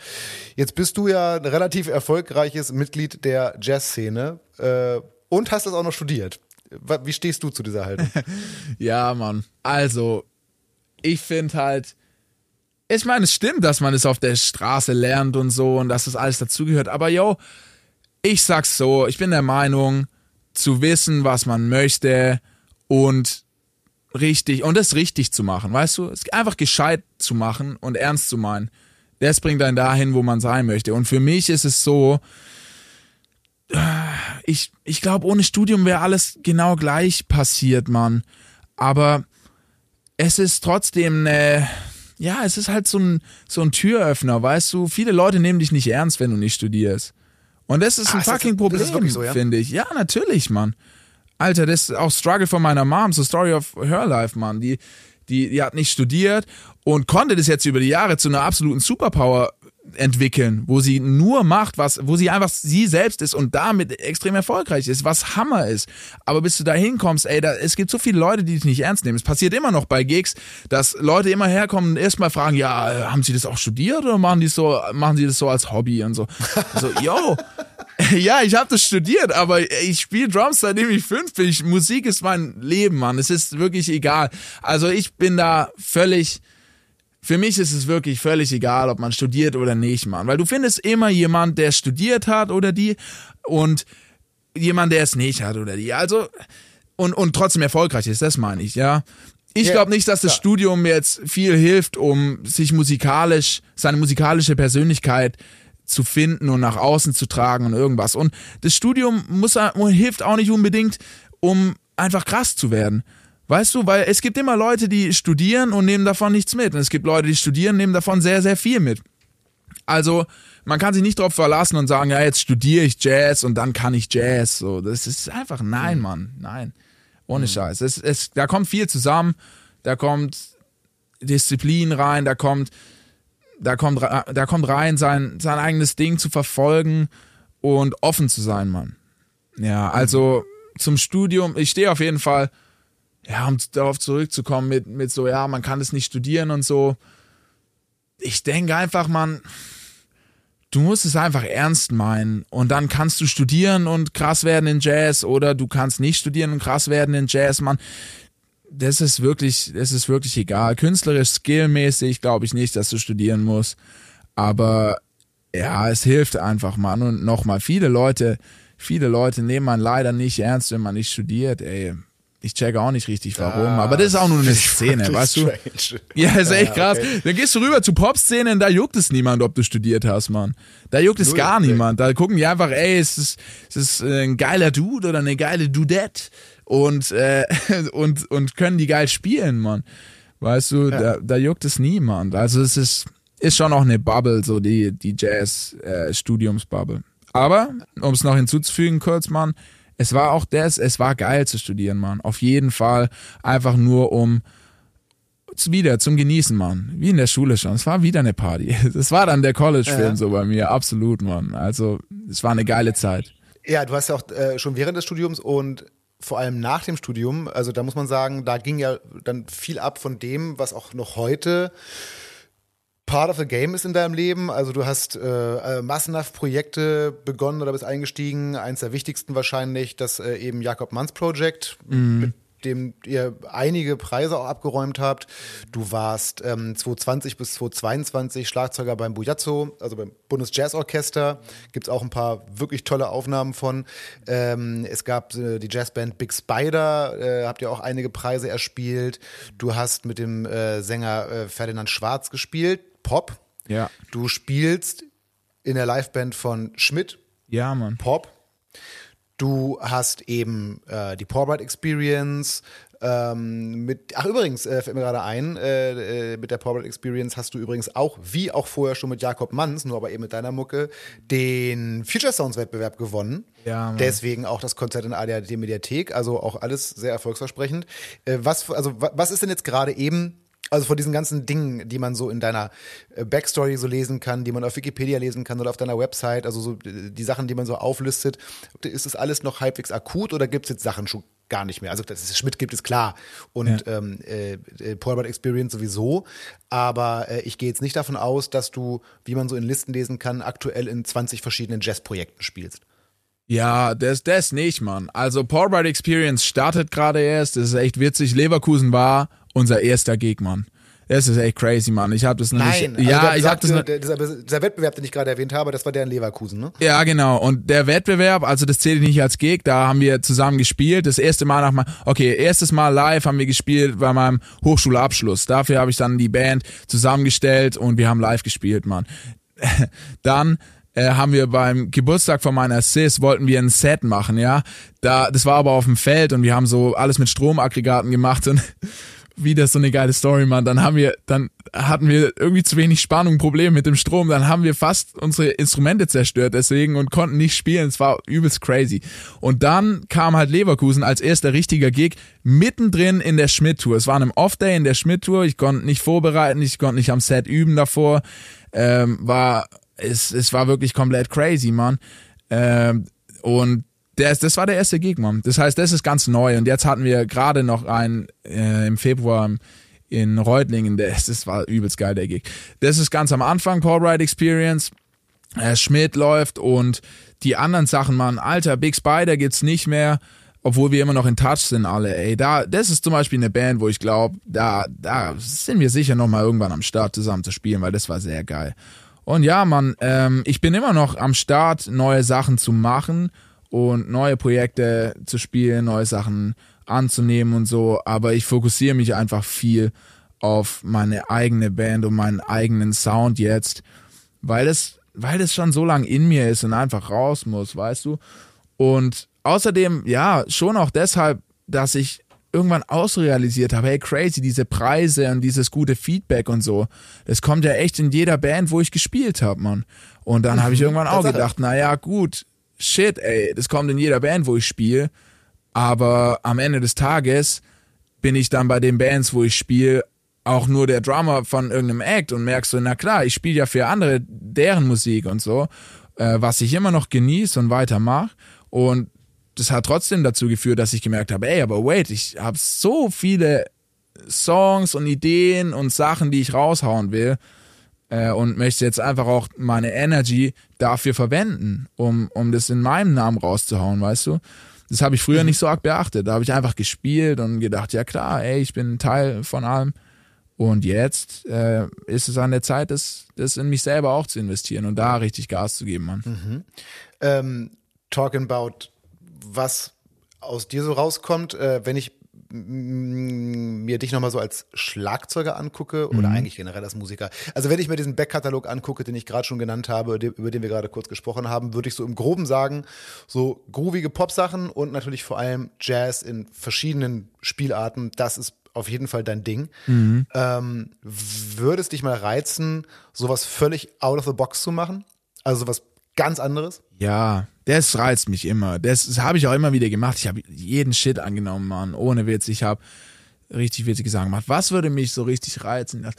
Jetzt bist du ja ein relativ erfolgreiches Mitglied der Jazzszene äh, und hast das auch noch studiert. Wie stehst du zu dieser Haltung? <laughs> ja, Mann. Also, ich finde halt, ich meine, es stimmt, dass man es auf der Straße lernt und so und dass das alles dazugehört. Aber yo, ich sag's so, ich bin der Meinung, zu wissen, was man möchte und richtig, und das richtig zu machen, weißt du? Es einfach gescheit zu machen und ernst zu meinen. Das bringt einen dahin, wo man sein möchte. Und für mich ist es so, ich, ich glaube, ohne Studium wäre alles genau gleich passiert, Mann. Aber es ist trotzdem eine, ja, es ist halt so ein, so ein Türöffner, weißt du? Viele Leute nehmen dich nicht ernst, wenn du nicht studierst. Und das ist ah, ein ist fucking das, Problem, so, ja? finde ich. Ja, natürlich, Mann. Alter, das ist auch Struggle von meiner Mom, so Story of her life, Mann. Die, die, die hat nicht studiert und konnte das jetzt über die Jahre zu einer absoluten Superpower entwickeln, wo sie nur macht, was, wo sie einfach sie selbst ist und damit extrem erfolgreich ist, was Hammer ist. Aber bis du da hinkommst, ey, da, es gibt so viele Leute, die dich nicht ernst nehmen. Es passiert immer noch bei Gigs, dass Leute immer herkommen und erstmal fragen, ja, haben sie das auch studiert oder machen die so, machen sie das so als Hobby und so. so, <laughs> yo, ja, ich habe das studiert, aber ich spiele Drums seitdem ich fünf bin. Ich, Musik ist mein Leben, Mann. Es ist wirklich egal. Also ich bin da völlig für mich ist es wirklich völlig egal, ob man studiert oder nicht, Mann. Weil du findest immer jemand, der studiert hat oder die und jemand, der es nicht hat oder die. Also, und, und trotzdem erfolgreich ist, das meine ich, ja. Ich yeah, glaube nicht, dass das ja. Studium jetzt viel hilft, um sich musikalisch, seine musikalische Persönlichkeit zu finden und nach außen zu tragen und irgendwas. Und das Studium muss, hilft auch nicht unbedingt, um einfach krass zu werden. Weißt du, weil es gibt immer Leute, die studieren und nehmen davon nichts mit. Und es gibt Leute, die studieren, nehmen davon sehr, sehr viel mit. Also, man kann sich nicht darauf verlassen und sagen, ja, jetzt studiere ich Jazz und dann kann ich Jazz. So, das ist einfach, nein, mhm. Mann, nein. Ohne mhm. Scheiß. Es, es, da kommt viel zusammen, da kommt Disziplin rein, da kommt da kommt, da kommt rein, sein, sein eigenes Ding zu verfolgen und offen zu sein, Mann. Ja, also zum Studium, ich stehe auf jeden Fall, ja, um darauf zurückzukommen mit, mit so, ja, man kann es nicht studieren und so. Ich denke einfach, man, du musst es einfach ernst meinen und dann kannst du studieren und krass werden in Jazz oder du kannst nicht studieren und krass werden in Jazz, man. Das ist wirklich, das ist wirklich egal. Künstlerisch, skillmäßig glaube ich nicht, dass du studieren musst. Aber ja, es hilft einfach, Mann. Und nochmal, viele Leute, viele Leute nehmen man leider nicht ernst, wenn man nicht studiert, ey. Ich check auch nicht richtig warum, ah, aber das ist auch nur eine Szene, weißt du? Ja, ist echt krass. Okay. Dann gehst du rüber zu Pop-Szenen, da juckt es niemand, ob du studiert hast, Mann. Da juckt es Null, gar niemand. Da gucken die einfach, ey, ist es ist, ist ein geiler Dude oder eine geile Dudette und, äh, <laughs> und, und können die geil spielen, Mann. Weißt du, ja. da, da juckt es niemand. Also es ist, ist schon auch eine Bubble, so die, die Jazz-Studiums-Bubble. Äh, aber, um es noch hinzuzufügen, kurz, Mann, es war auch das, es war geil zu studieren, Mann. Auf jeden Fall. Einfach nur um wieder zum Genießen, Mann. Wie in der Schule schon. Es war wieder eine Party. <laughs> Das war dann der College-Film ja. so bei mir. Absolut, Mann. Also, es war eine geile Zeit. Ja, du hast ja auch äh, schon während des Studiums und vor allem nach dem Studium, also da muss man sagen, da ging ja dann viel ab von dem, was auch noch heute part of the game ist in deinem Leben. Also du hast äh, äh, massenhaft Projekte begonnen oder bist eingestiegen. Eins der wichtigsten wahrscheinlich das äh, eben Jakob Manns Project, mhm. mit dem ihr einige Preise auch abgeräumt habt. Du warst ähm, 2020 bis 2022 Schlagzeuger beim Bujazzo, also beim Bundesjazzorchester. Gibt es auch ein paar wirklich tolle Aufnahmen von. Ähm, es gab äh, die Jazzband Big Spider, äh, habt ihr auch einige Preise erspielt. Du hast mit dem äh, Sänger äh, Ferdinand Schwarz gespielt. Pop. Ja. Du spielst in der Liveband von Schmidt. Ja, Mann. Pop. Du hast eben äh, die Porbright Experience. Ähm, mit, ach übrigens, äh, fällt mir gerade ein, äh, äh, mit der Porbright Experience hast du übrigens auch, wie auch vorher schon mit Jakob Manns, nur aber eben mit deiner Mucke, den Future Sounds Wettbewerb gewonnen. Ja, Mann. Deswegen auch das Konzert in der ADAD Mediathek, also auch alles sehr erfolgsversprechend. Äh, was, also, was ist denn jetzt gerade eben also von diesen ganzen Dingen, die man so in deiner äh, Backstory so lesen kann, die man auf Wikipedia lesen kann oder auf deiner Website, also so äh, die Sachen, die man so auflistet, ist das alles noch halbwegs akut oder gibt es jetzt Sachen schon gar nicht mehr? Also dass es Schmidt gibt, ist klar und ja. ähm, äh, äh Polaroid Experience sowieso, aber äh, ich gehe jetzt nicht davon aus, dass du, wie man so in Listen lesen kann, aktuell in 20 verschiedenen Jazzprojekten spielst. Ja, das, das nicht, Mann. Also Paul Experience startet gerade erst. Das ist echt witzig. Leverkusen war unser erster Mann. Das ist echt crazy, Mann. Ich habe das nämlich. Nein, also ja, ich habe das. Der, dieser, dieser Wettbewerb, den ich gerade erwähnt habe, das war der in Leverkusen, ne? Ja, genau. Und der Wettbewerb, also das zählt nicht als Gig. Da haben wir zusammen gespielt. Das erste Mal nach mal, okay, erstes Mal live haben wir gespielt bei meinem Hochschulabschluss. Dafür habe ich dann die Band zusammengestellt und wir haben live gespielt, Mann. <laughs> dann äh, haben wir beim Geburtstag von meiner Sis wollten wir ein Set machen, ja. Da, das war aber auf dem Feld und wir haben so alles mit Stromaggregaten gemacht und wieder so eine geile Story, Mann. Dann haben wir, dann hatten wir irgendwie zu wenig Spannung, Probleme mit dem Strom. Dann haben wir fast unsere Instrumente zerstört deswegen und konnten nicht spielen. Es war übelst crazy. Und dann kam halt Leverkusen als erster richtiger Gig mittendrin in der Schmidt-Tour. Es war ein Off-Day in der Schmidt-Tour. Ich konnte nicht vorbereiten, ich konnte nicht am Set üben davor. Ähm, war, es, es war wirklich komplett crazy, Mann. Ähm, und das, das war der erste Gig, Mann. Das heißt, das ist ganz neu. Und jetzt hatten wir gerade noch einen äh, im Februar in Reutlingen. Das, das war übelst geil, der Gig. Das ist ganz am Anfang, Paul Ride Experience. Äh, Schmidt läuft und die anderen Sachen, Mann. Alter, Big Spider gibt's nicht mehr obwohl wir immer noch in Touch sind alle, ey, da, das ist zum Beispiel eine Band, wo ich glaube, da, da sind wir sicher noch mal irgendwann am Start zusammen zu spielen, weil das war sehr geil. Und ja, Mann, ähm, ich bin immer noch am Start, neue Sachen zu machen und neue Projekte zu spielen, neue Sachen anzunehmen und so. Aber ich fokussiere mich einfach viel auf meine eigene Band und meinen eigenen Sound jetzt, weil es, weil es schon so lang in mir ist und einfach raus muss, weißt du? Und außerdem, ja, schon auch deshalb, dass ich irgendwann ausrealisiert habe, hey crazy, diese Preise und dieses gute Feedback und so, das kommt ja echt in jeder Band, wo ich gespielt habe, Mann. Und dann habe ich <laughs> irgendwann auch gedacht, naja, gut, shit, ey, das kommt in jeder Band, wo ich spiele. Aber am Ende des Tages bin ich dann bei den Bands, wo ich spiele, auch nur der Drummer von irgendeinem Act und merkst so, na klar, ich spiele ja für andere deren Musik und so, äh, was ich immer noch genieße und weitermache. Und das hat trotzdem dazu geführt, dass ich gemerkt habe, ey, aber wait, ich habe so viele Songs und Ideen und Sachen, die ich raushauen will äh, und möchte jetzt einfach auch meine Energy dafür verwenden, um, um das in meinem Namen rauszuhauen, weißt du? Das habe ich früher mhm. nicht so arg beachtet. Da habe ich einfach gespielt und gedacht, ja klar, ey, ich bin ein Teil von allem. Und jetzt äh, ist es an der Zeit, das, das in mich selber auch zu investieren und da richtig Gas zu geben, Mann. Mhm. Ähm, talking about, was aus dir so rauskommt, äh, wenn ich mir dich nochmal so als Schlagzeuger angucke oder mhm. eigentlich generell als Musiker. Also wenn ich mir diesen Backkatalog angucke, den ich gerade schon genannt habe, über den wir gerade kurz gesprochen haben, würde ich so im Groben sagen, so groovige Popsachen und natürlich vor allem Jazz in verschiedenen Spielarten, das ist auf jeden Fall dein Ding. Mhm. Ähm, würde es dich mal reizen, sowas völlig out of the box zu machen? Also sowas ganz anderes? Ja, das reizt mich immer. Das, das habe ich auch immer wieder gemacht. Ich habe jeden Shit angenommen, Mann. Ohne Witz. Ich habe richtig witzige Sachen gemacht. Was würde mich so richtig reizen?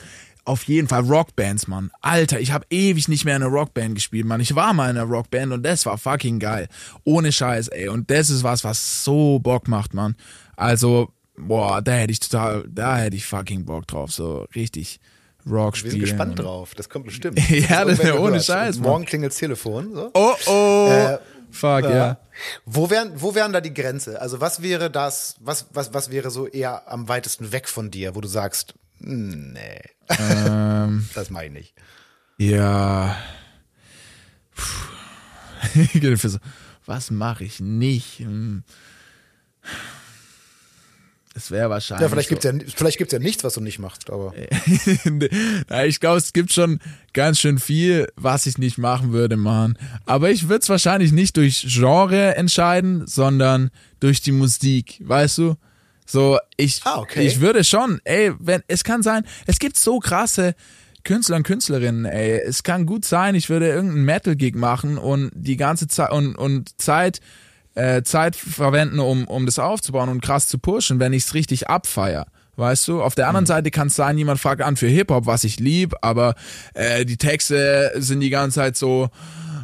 Auf jeden Fall Rockbands, Mann. Alter, ich habe ewig nicht mehr in einer Rockband gespielt, Mann. Ich war mal in einer Rockband und das war fucking geil. Ohne Scheiß, ey. Und das ist was, was so Bock macht, Mann. Also, boah, da hätte ich total, da hätte ich fucking Bock drauf. So richtig Rock spielen. Wir sind gespannt drauf. Das kommt bestimmt. <laughs> ja, das ist ja ohne Scheiß. Morgen klingelt das Telefon. So. Oh, oh. Äh, Fuck, äh, ja. Wo wären, wo wären da die Grenze? Also was wäre das, was, was, was wäre so eher am weitesten weg von dir, wo du sagst, nee, ähm, <laughs> das mache ich nicht. Ja. <laughs> was mache ich nicht? Hm. Es wäre wahrscheinlich. Ja, vielleicht gibt's ja, vielleicht gibt's ja nichts, was du nicht machst, aber. <laughs> ich glaube, es gibt schon ganz schön viel, was ich nicht machen würde, Mann. Aber ich würde es wahrscheinlich nicht durch Genre entscheiden, sondern durch die Musik, weißt du? So, ich, ah, okay. ich würde schon, ey, wenn, es kann sein, es gibt so krasse Künstler und Künstlerinnen, ey. Es kann gut sein, ich würde irgendeinen Metal-Gig machen und die ganze Zeit, und, und Zeit, äh, Zeit verwenden, um, um das aufzubauen und krass zu pushen, wenn ich es richtig abfeier. Weißt du, auf der anderen mhm. Seite kann es sein, jemand fragt an für Hip-Hop, was ich lieb, aber äh, die Texte sind die ganze Zeit so,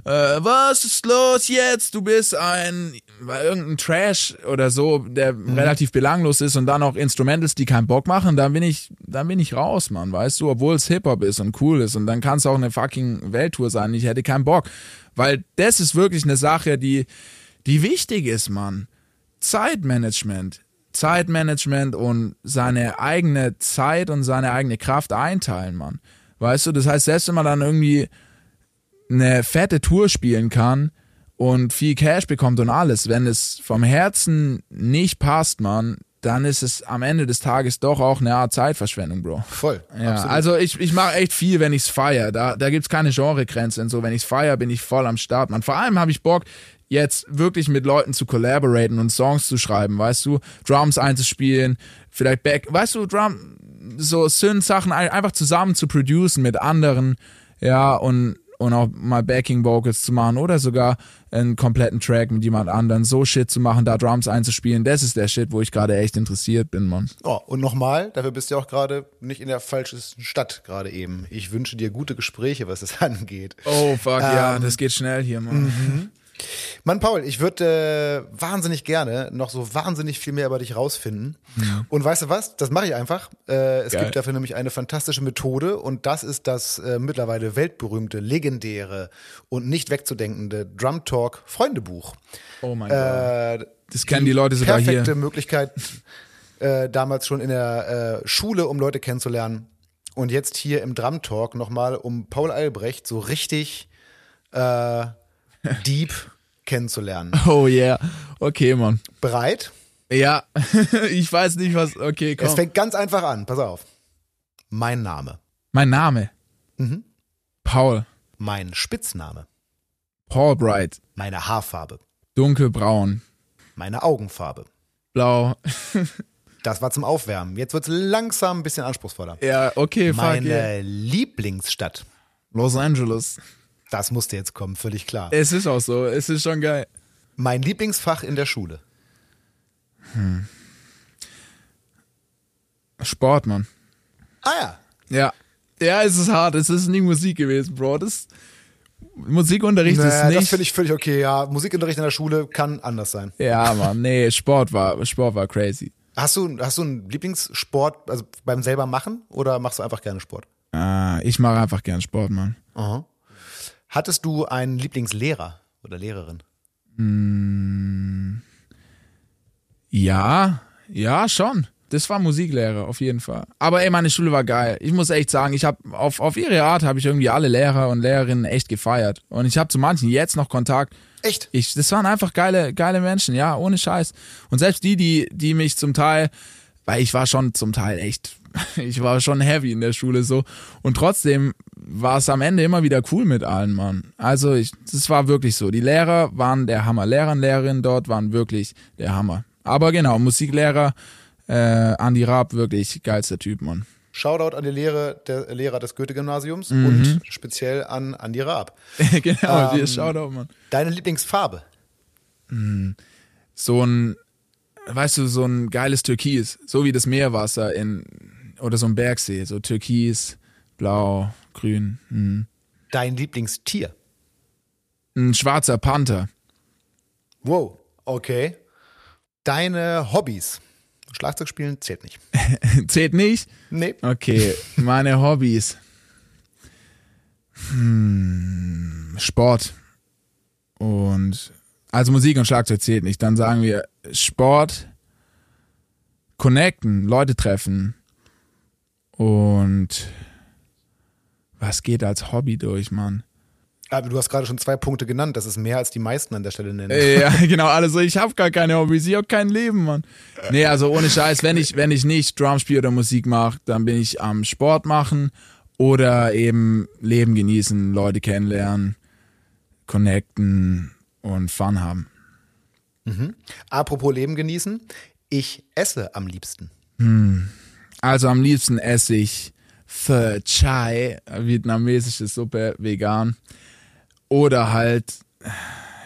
äh, was ist los jetzt? Du bist ein, irgendein Trash oder so, der mhm. relativ belanglos ist und dann auch Instrumentals, die keinen Bock machen, dann bin ich, dann bin ich raus, Mann, weißt du, obwohl es Hip-Hop ist und cool ist und dann kann es auch eine fucking Welttour sein, ich hätte keinen Bock, weil das ist wirklich eine Sache, die, die wichtig ist, Mann. Zeitmanagement. Zeitmanagement und seine eigene Zeit und seine eigene Kraft einteilen, Mann. Weißt du, das heißt, selbst wenn man dann irgendwie eine fette Tour spielen kann und viel Cash bekommt und alles, wenn es vom Herzen nicht passt, Mann, dann ist es am Ende des Tages doch auch eine Art Zeitverschwendung, Bro. Voll. Ja, absolut. also ich, ich mache echt viel, wenn ich's feier. Da, da gibt's keine Genregrenze und so. Wenn ich's feier, bin ich voll am Start, man. Vor allem habe ich Bock, jetzt wirklich mit Leuten zu collaboraten und Songs zu schreiben, weißt du, Drums einzuspielen, vielleicht Back, weißt du, Drum, so Synth-Sachen einfach zusammen zu producen mit anderen, ja, und, und auch mal Backing Vocals zu machen oder sogar einen kompletten Track mit jemand anderen, so Shit zu machen, da Drums einzuspielen, das ist der Shit, wo ich gerade echt interessiert bin, Mann. Oh, und nochmal, dafür bist du auch gerade nicht in der falschesten Stadt gerade eben. Ich wünsche dir gute Gespräche, was das <laughs> angeht. Oh, fuck, ähm, ja, das geht schnell hier, Mann. Mhm. Mann, Paul, ich würde äh, wahnsinnig gerne noch so wahnsinnig viel mehr über dich rausfinden. Ja. Und weißt du was? Das mache ich einfach. Äh, es Geil. gibt dafür nämlich eine fantastische Methode und das ist das äh, mittlerweile weltberühmte, legendäre und nicht wegzudenkende Drum Talk Freundebuch. Oh mein äh, Gott. Das kennen die, die Leute sogar perfekte hier. Perfekte Möglichkeit <laughs> äh, damals schon in der äh, Schule, um Leute kennenzulernen. Und jetzt hier im Drum Talk nochmal, um Paul Albrecht so richtig äh, deep kennenzulernen. Oh yeah. Okay, Mann. Bereit? Ja. <laughs> ich weiß nicht, was. Okay, komm. Es fängt ganz einfach an. Pass auf. Mein Name. Mein Name. Mhm. Paul. Mein Spitzname. Paul Bright. Meine Haarfarbe. Dunkelbraun. Meine Augenfarbe. Blau. <laughs> das war zum Aufwärmen. Jetzt wird es langsam ein bisschen anspruchsvoller. Ja, okay, fuck Meine yeah. Lieblingsstadt. Los Angeles. Das musste jetzt kommen, völlig klar. Es ist auch so, es ist schon geil. Mein Lieblingsfach in der Schule. Hm. Sport, Mann. Ah ja. Ja. Ja, es ist hart. Es ist nie Musik gewesen, Bro. Das Musikunterricht Naja, ist das nicht. finde ich völlig okay. Ja, Musikunterricht in der Schule kann anders sein. ja, Mann. Nee, Sport war, Sport war crazy. Hast du, hast du einen Lieblingssport, also beim selber machen oder machst du einfach gerne Sport? Ah, ich mache einfach gern Sport, Mann. Aha. Hattest du einen Lieblingslehrer oder Lehrerin? Ja, ja, schon. Das war Musiklehrer, auf jeden Fall. Aber ey, meine Schule war geil. Ich muss echt sagen, ich habe auf, auf ihre Art habe ich irgendwie alle Lehrer und Lehrerinnen echt gefeiert. Und ich habe zu manchen jetzt noch Kontakt. Echt? Ich, das waren einfach geile, geile Menschen, ja, ohne Scheiß. Und selbst die, die, die mich zum Teil, weil ich war schon zum Teil echt, <laughs> ich war schon heavy in der Schule so. Und trotzdem war es am Ende immer wieder cool mit allen, Mann. Also ich, das war wirklich so. Die Lehrer waren der Hammer. Lehrer und Lehrerinnen dort waren wirklich der Hammer. Aber genau, Musiklehrer, äh, Andi Raab, wirklich geilster Typ, Mann. Shoutout an die Lehre, der Lehrer des Goethe-Gymnasiums Mhm. und speziell an Andi Raab. <laughs> genau, Ähm, dir Shoutout, Mann. Deine Lieblingsfarbe? so ein, weißt du, so ein geiles Türkis, so wie das Meerwasser in, oder so ein Bergsee, so Türkis, Blau, Grün. Hm. Dein Lieblingstier? Ein schwarzer Panther. Wow, okay. Deine Hobbys? Schlagzeug spielen zählt nicht. <laughs> Zählt nicht? Nee. Okay, <laughs> meine Hobbys. Hm, Sport. Und, also Musik und Schlagzeug zählt nicht. Dann sagen wir Sport, connecten, Leute treffen. Und was geht als Hobby durch, Mann? Aber du hast gerade schon zwei Punkte genannt. Das ist mehr als die meisten an der Stelle nennen. Ja, <laughs> genau, also ich habe gar keine Hobbys, ich habe kein Leben, Mann. Nee, also ohne Scheiß, wenn ich, wenn ich nicht Drum spiele oder Musik mache, dann bin ich am Sport machen oder eben Leben genießen, Leute kennenlernen, connecten und Fun haben. Apropos Leben genießen. Ich esse am liebsten. Also am liebsten esse ich Pho Chai, vietnamesische Suppe, vegan. Oder halt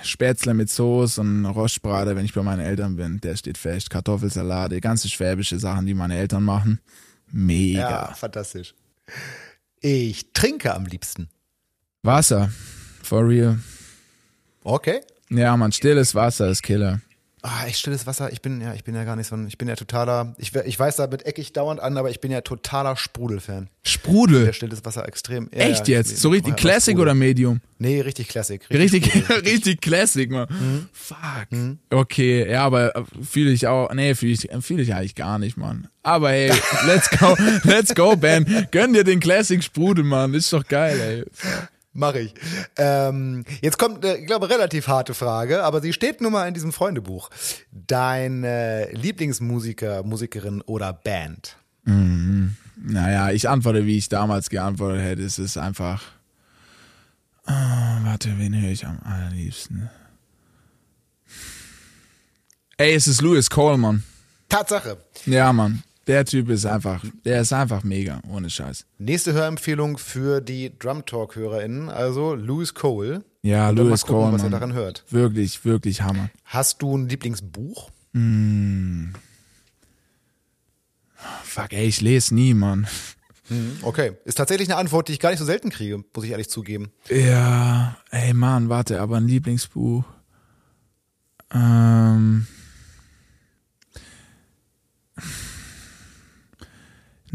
Spätzle mit Soße und Rostbraten, wenn ich bei meinen Eltern bin. Der steht fest. Kartoffelsalate, ganze schwäbische Sachen, die meine Eltern machen. Mega. Ja, fantastisch. Ich trinke am liebsten. Wasser. For real. Okay. Ja, man, stilles Wasser ist Killer. Ah, echt stilles Wasser. Ich bin ja, ich bin ja gar nicht so ein, ich bin ja totaler, ich, ich weiß, damit eck ich dauernd an, aber ich bin ja totaler Sprudelfan. Sprudel. Der stilles Wasser extrem. Ja, Echt ja, jetzt? So richtig ich- Classic oder Medium? Nee, richtig Classic. Richtig, Sprudel. <laughs> richtig Classic, man. Mhm. Fuck. Okay, ja, aber fühle ich auch, nee, fühle ich, fühl ich eigentlich gar nicht, Mann. Aber hey, <laughs> let's go, let's go, Ben. Gönn dir den Classic Sprudel, Mann. Ist doch geil, ey. Mach ich. Ähm, jetzt kommt, eine, ich glaube, relativ harte Frage, aber sie steht nun mal in diesem Freundebuch. Dein äh, Lieblingsmusiker, Musikerin oder Band? Naja, ich antworte, wie ich damals geantwortet hätte. Es ist einfach. Ah, warte, wen höre ich am allerliebsten? Ey, es ist Louis Coleman. Tatsache. Ja, Mann. Der Typ ist einfach, der ist einfach mega, ohne Scheiß. Nächste Hörempfehlung für die Drum Talk HörerInnen, also Louis Cole. Ja, Und Louis gucken, was ihr daran hört. Wirklich, wirklich Hammer. Hast du ein Lieblingsbuch? Fuck, ey, ich lese nie, Mann. Okay, ist tatsächlich eine Antwort, die ich gar nicht so selten kriege, muss ich ehrlich zugeben. Ja, ey, Mann, warte, aber ein Lieblingsbuch. Ähm.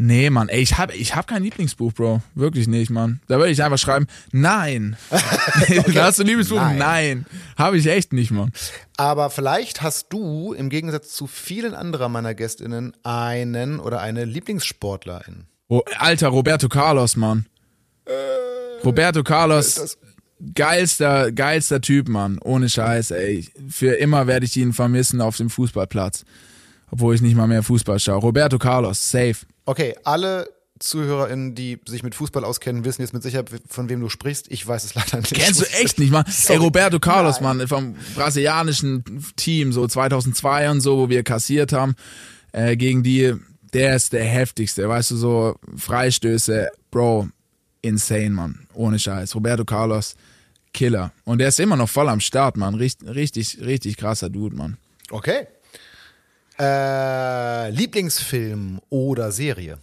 Nee, Mann, ey, ich hab, ich hab kein Lieblingsbuch, Bro. Wirklich nicht, Mann. Da würde ich einfach schreiben, nein. <laughs> <laughs> Hast du ein Lieblingsbuch? Nein. Nein. Habe ich echt nicht, Mann. Aber vielleicht hast du im Gegensatz zu vielen anderer meiner GästInnen einen oder eine Lieblingssportlerin. Oh, Alter, Roberto Carlos, Mann. Roberto Carlos, geilster, geilster Typ, Mann. Ohne Scheiß, ey. Für immer werde ich ihn vermissen auf dem Fußballplatz. Obwohl ich nicht mal mehr Fußball schaue. Roberto Carlos, safe. Okay, alle ZuhörerInnen, die sich mit Fußball auskennen, wissen jetzt mit Sicherheit, von wem du sprichst. Ich weiß es leider nicht. Kennst du echt nicht, Mann? Ey, Sorry. Roberto Carlos, Nein. Mann, vom brasilianischen Team, so 2002 und so, wo wir kassiert haben, äh, gegen die, der ist der heftigste, weißt du, so Freistöße, Bro, insane, Mann, ohne Scheiß. Roberto Carlos, Killer. Und der ist immer noch voll am Start, Mann, richtig, richtig, richtig krasser Dude, Mann. Okay. Äh, Lieblingsfilm oder Serie?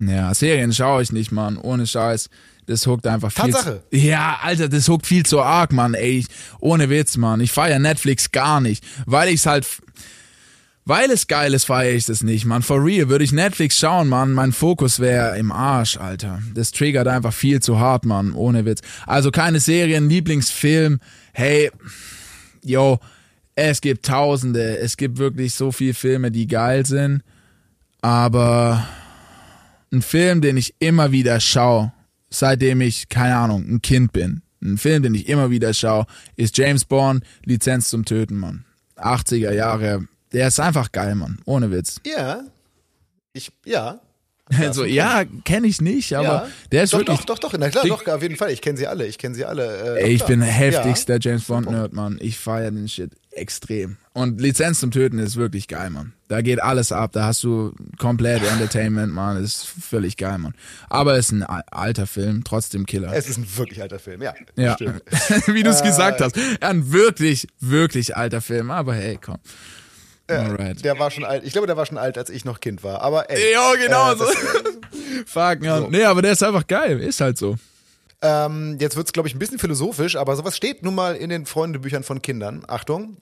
Ja, Serien schaue ich nicht, Mann. Ohne Scheiß. Das huckt einfach viel. Tatsache. Zu, ja, Alter, das huckt viel zu arg, Mann. Ey, ohne Witz, Mann. Ich feier Netflix gar nicht, weil ich's halt, weil es geil ist, feiere ich das nicht, Mann. For real, würde ich Netflix schauen, Mann, mein Fokus wäre im Arsch, Alter. Das triggert einfach viel zu hart, Mann. Ohne Witz. Also keine Serien, Lieblingsfilm. Hey, yo, es gibt Tausende. Es gibt wirklich so viele Filme, die geil sind. Aber ein Film, den ich immer wieder schaue, seitdem ich, keine Ahnung, ein Kind bin. Ein Film, den ich immer wieder schaue, ist James Bond, Lizenz zum Töten, Mann. 80er Jahre. Der ist einfach geil, Mann. Ohne Witz. Ja. Ich, ja. <laughs> Also, ja, kenne ich nicht, aber ja. der ist doch, wirklich. Doch, doch, doch, na klar, doch, auf jeden Fall. Ich kenne sie alle. Ich kenne sie alle. Äh, Ey, ich bin heftigster Ja. James Bond Nerd, Mann. Ich feiere den Shit extrem. Und Lizenz zum Töten ist wirklich geil, Mann. Da geht alles ab. Da hast du komplett Entertainment, Mann. Ist völlig geil, Mann. Aber ist ein al- alter Film, trotzdem Killer. Es ist ein wirklich alter Film, ja. Ja, <laughs> wie du es Äh, gesagt hast. Ein wirklich, wirklich alter Film. Aber hey, komm. Alright. Der war schon alt. Ich glaube, der war schon alt, als ich noch Kind war. Aber ey. Ja, genau äh, so. <laughs> Fuck, ja. Nee, aber der ist einfach geil. Ist halt so. Ähm, jetzt wird's, glaube ich, ein bisschen philosophisch, aber sowas steht nun mal in den Freundebüchern von Kindern. Achtung,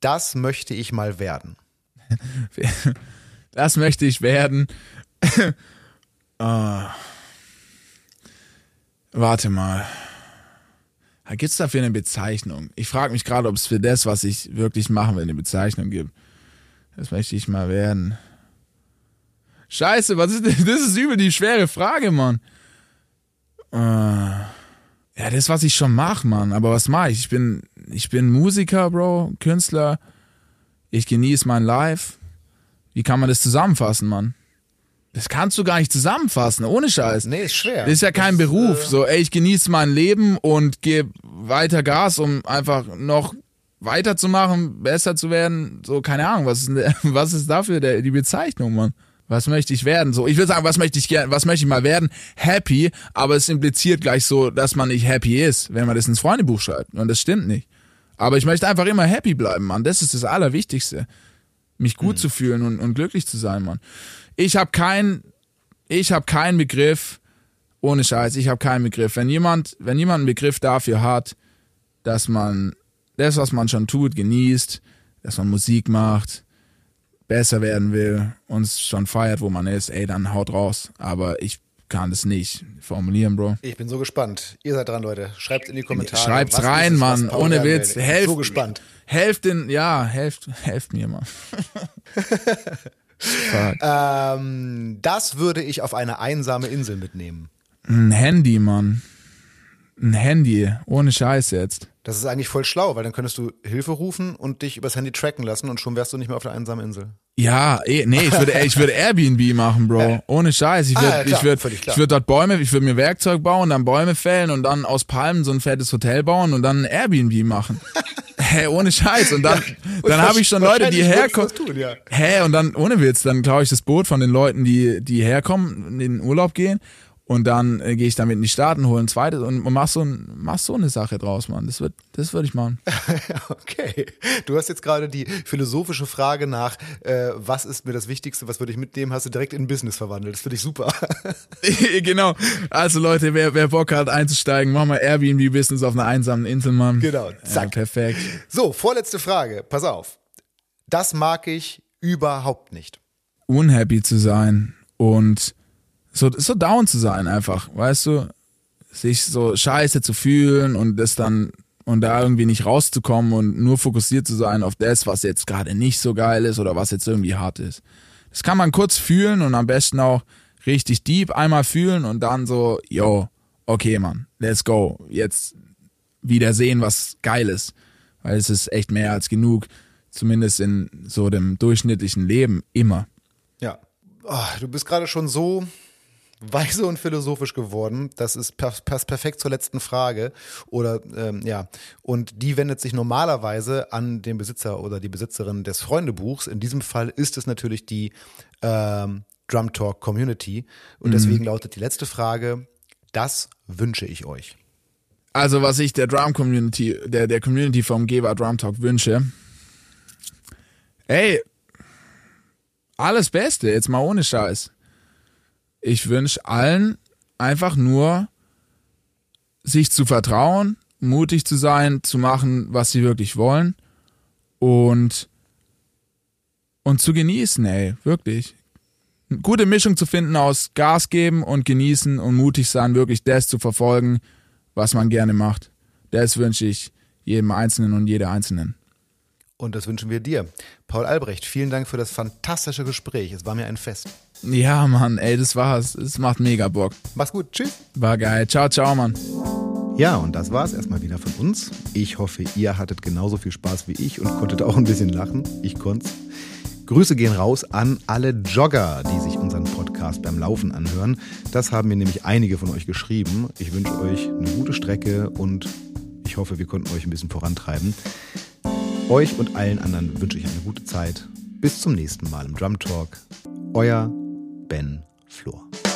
das möchte ich mal werden. <laughs> Das möchte ich werden. <laughs> Ah. Warte mal. Gibt's dafür eine Bezeichnung? Ich frage mich gerade, ob es für das, was ich wirklich machen will, eine Bezeichnung gibt. Das möchte ich mal werden. Scheiße, was ist denn? <laughs> Das ist übel die schwere Frage, Mann. Äh, ja, das, was ich schon mache, Mann. Aber was mache ich? Ich bin, ich bin Musiker, Bro, Künstler. Ich genieße mein Life. Wie kann man das zusammenfassen, Mann? Das kannst du gar nicht zusammenfassen, ohne Scheiß. Nee, ist schwer. Das ist ja kein Das, Beruf. äh, So, ey, ich genieße mein Leben und gebe weiter Gas, um einfach noch weiterzumachen, besser zu werden. So, keine Ahnung, was ist, denn <laughs> was ist dafür der, die Bezeichnung, Mann? Was möchte ich werden? So, ich würde sagen, was möchte ich gerne, was möchte ich mal werden? Happy, aber es impliziert gleich so, dass man nicht happy ist, wenn man das ins Freundebuch schreibt. Und das stimmt nicht. Aber ich möchte einfach immer happy bleiben, Mann. Das ist das Allerwichtigste. Mich gut zu fühlen und, und glücklich zu sein, Mann. Ich habe kein, ich habe keinen Begriff, ohne Scheiß, ich habe keinen Begriff. Wenn jemand, wenn jemand einen Begriff dafür hat, dass man das, was man schon tut, genießt, dass man Musik macht, besser werden will und es schon feiert, wo man ist, ey, dann haut raus. Aber ich kann das nicht formulieren, Bro. Ich bin so gespannt. Ihr seid dran, Leute. Schreibt in die Kommentare. Schreibt's rein, es, Mann, ohne Witz. will. Ich bin Helft, So gespannt. Helft den, ja, helft, helft mir, Mann. <laughs> Fuck. Ähm, das würde ich auf eine einsame Insel mitnehmen. Ein Handy, Mann. Ein Handy, ohne Scheiß jetzt. Das ist eigentlich voll schlau, weil dann könntest du Hilfe rufen und dich übers Handy tracken lassen und schon wärst du nicht mehr auf der einsamen Insel. Ja, eh, nee, ich würde, ich würde Airbnb machen, Bro. Ohne Scheiß. Ich Ah, würde, ja, klar, ich würde, ich würde dort Bäume, ich würde mir Werkzeug bauen, dann Bäume fällen und dann aus Palmen so ein fettes Hotel bauen und dann ein Airbnb machen. <laughs> Hä, ohne Scheiß. Und dann, dann habe ich schon Leute, die herkommen. tun, ja. Hä, und dann, ohne Witz, dann klaue ich das Boot von den Leuten, die, die herkommen, in den Urlaub gehen. Und dann äh, gehe ich damit in die Staaten, hole ein zweites und mach so, ein, mach so eine Sache draus, Mann. Das wird, das würde ich machen. <laughs> Okay. Du hast jetzt gerade die philosophische Frage nach, äh, was ist mir das Wichtigste, was würde ich mitnehmen, hast du direkt in Business verwandelt. Das finde ich super. <laughs> genau. Also Leute, wer, wer Bock hat einzusteigen, mach mal Airbnb-Business auf einer einsamen Insel, Mann. Genau, Ja, zack. perfekt. So, vorletzte Frage. Pass auf. Das mag ich überhaupt nicht. Unhappy zu sein und so, so down zu sein einfach, weißt du? Sich so scheiße zu fühlen und das dann und da irgendwie nicht rauszukommen und nur fokussiert zu sein auf das, was jetzt gerade nicht so geil ist oder was jetzt irgendwie hart ist. Das kann man kurz fühlen und am besten auch richtig deep einmal fühlen und dann so, yo, okay, Mann, let's go. Jetzt wieder sehen, was geil ist. Weil es ist echt mehr als genug, zumindest in so dem durchschnittlichen Leben, immer. Ja. Oh, du bist gerade schon so weise und philosophisch geworden. Das ist per passt perfekt zur letzten Frage. Oder ähm, ja, und die wendet sich normalerweise an den Besitzer oder die Besitzerin des Freundebuchs. In diesem Fall ist es natürlich die ähm, Drum Talk Community. Und deswegen lautet die letzte Frage: Das wünsche ich euch. Also, was ich der Drum Community, der, der Community vom Geber Drum Talk wünsche, ey, alles Beste, jetzt mal ohne Scheiß. Ich wünsche allen einfach nur, sich zu vertrauen, mutig zu sein, zu machen, was sie wirklich wollen und, und zu genießen, ey, wirklich. Eine gute Mischung zu finden aus Gas geben und genießen und mutig sein, wirklich das zu verfolgen, was man gerne macht. Das wünsche ich jedem Einzelnen und jeder Einzelnen. Und das wünschen wir dir. Paul Albrecht, vielen Dank für das fantastische Gespräch. Es war mir ein Fest. Ja, Mann, ey, das war's. Es macht mega Bock. Mach's gut. Tschüss. War geil. Ciao, ciao, Mann. Ja, und das war's erstmal wieder von uns. Ich hoffe, ihr hattet genauso viel Spaß wie ich und konntet auch ein bisschen lachen. Ich konnte. Grüße gehen raus an alle Jogger, die sich unseren Podcast beim Laufen anhören. Das haben mir nämlich einige von euch geschrieben. Ich wünsche euch eine gute Strecke und ich hoffe, wir konnten euch ein bisschen vorantreiben. Euch und allen anderen wünsche ich eine gute Zeit. Bis zum nächsten Mal im Drum Talk. Euer Ben Flor.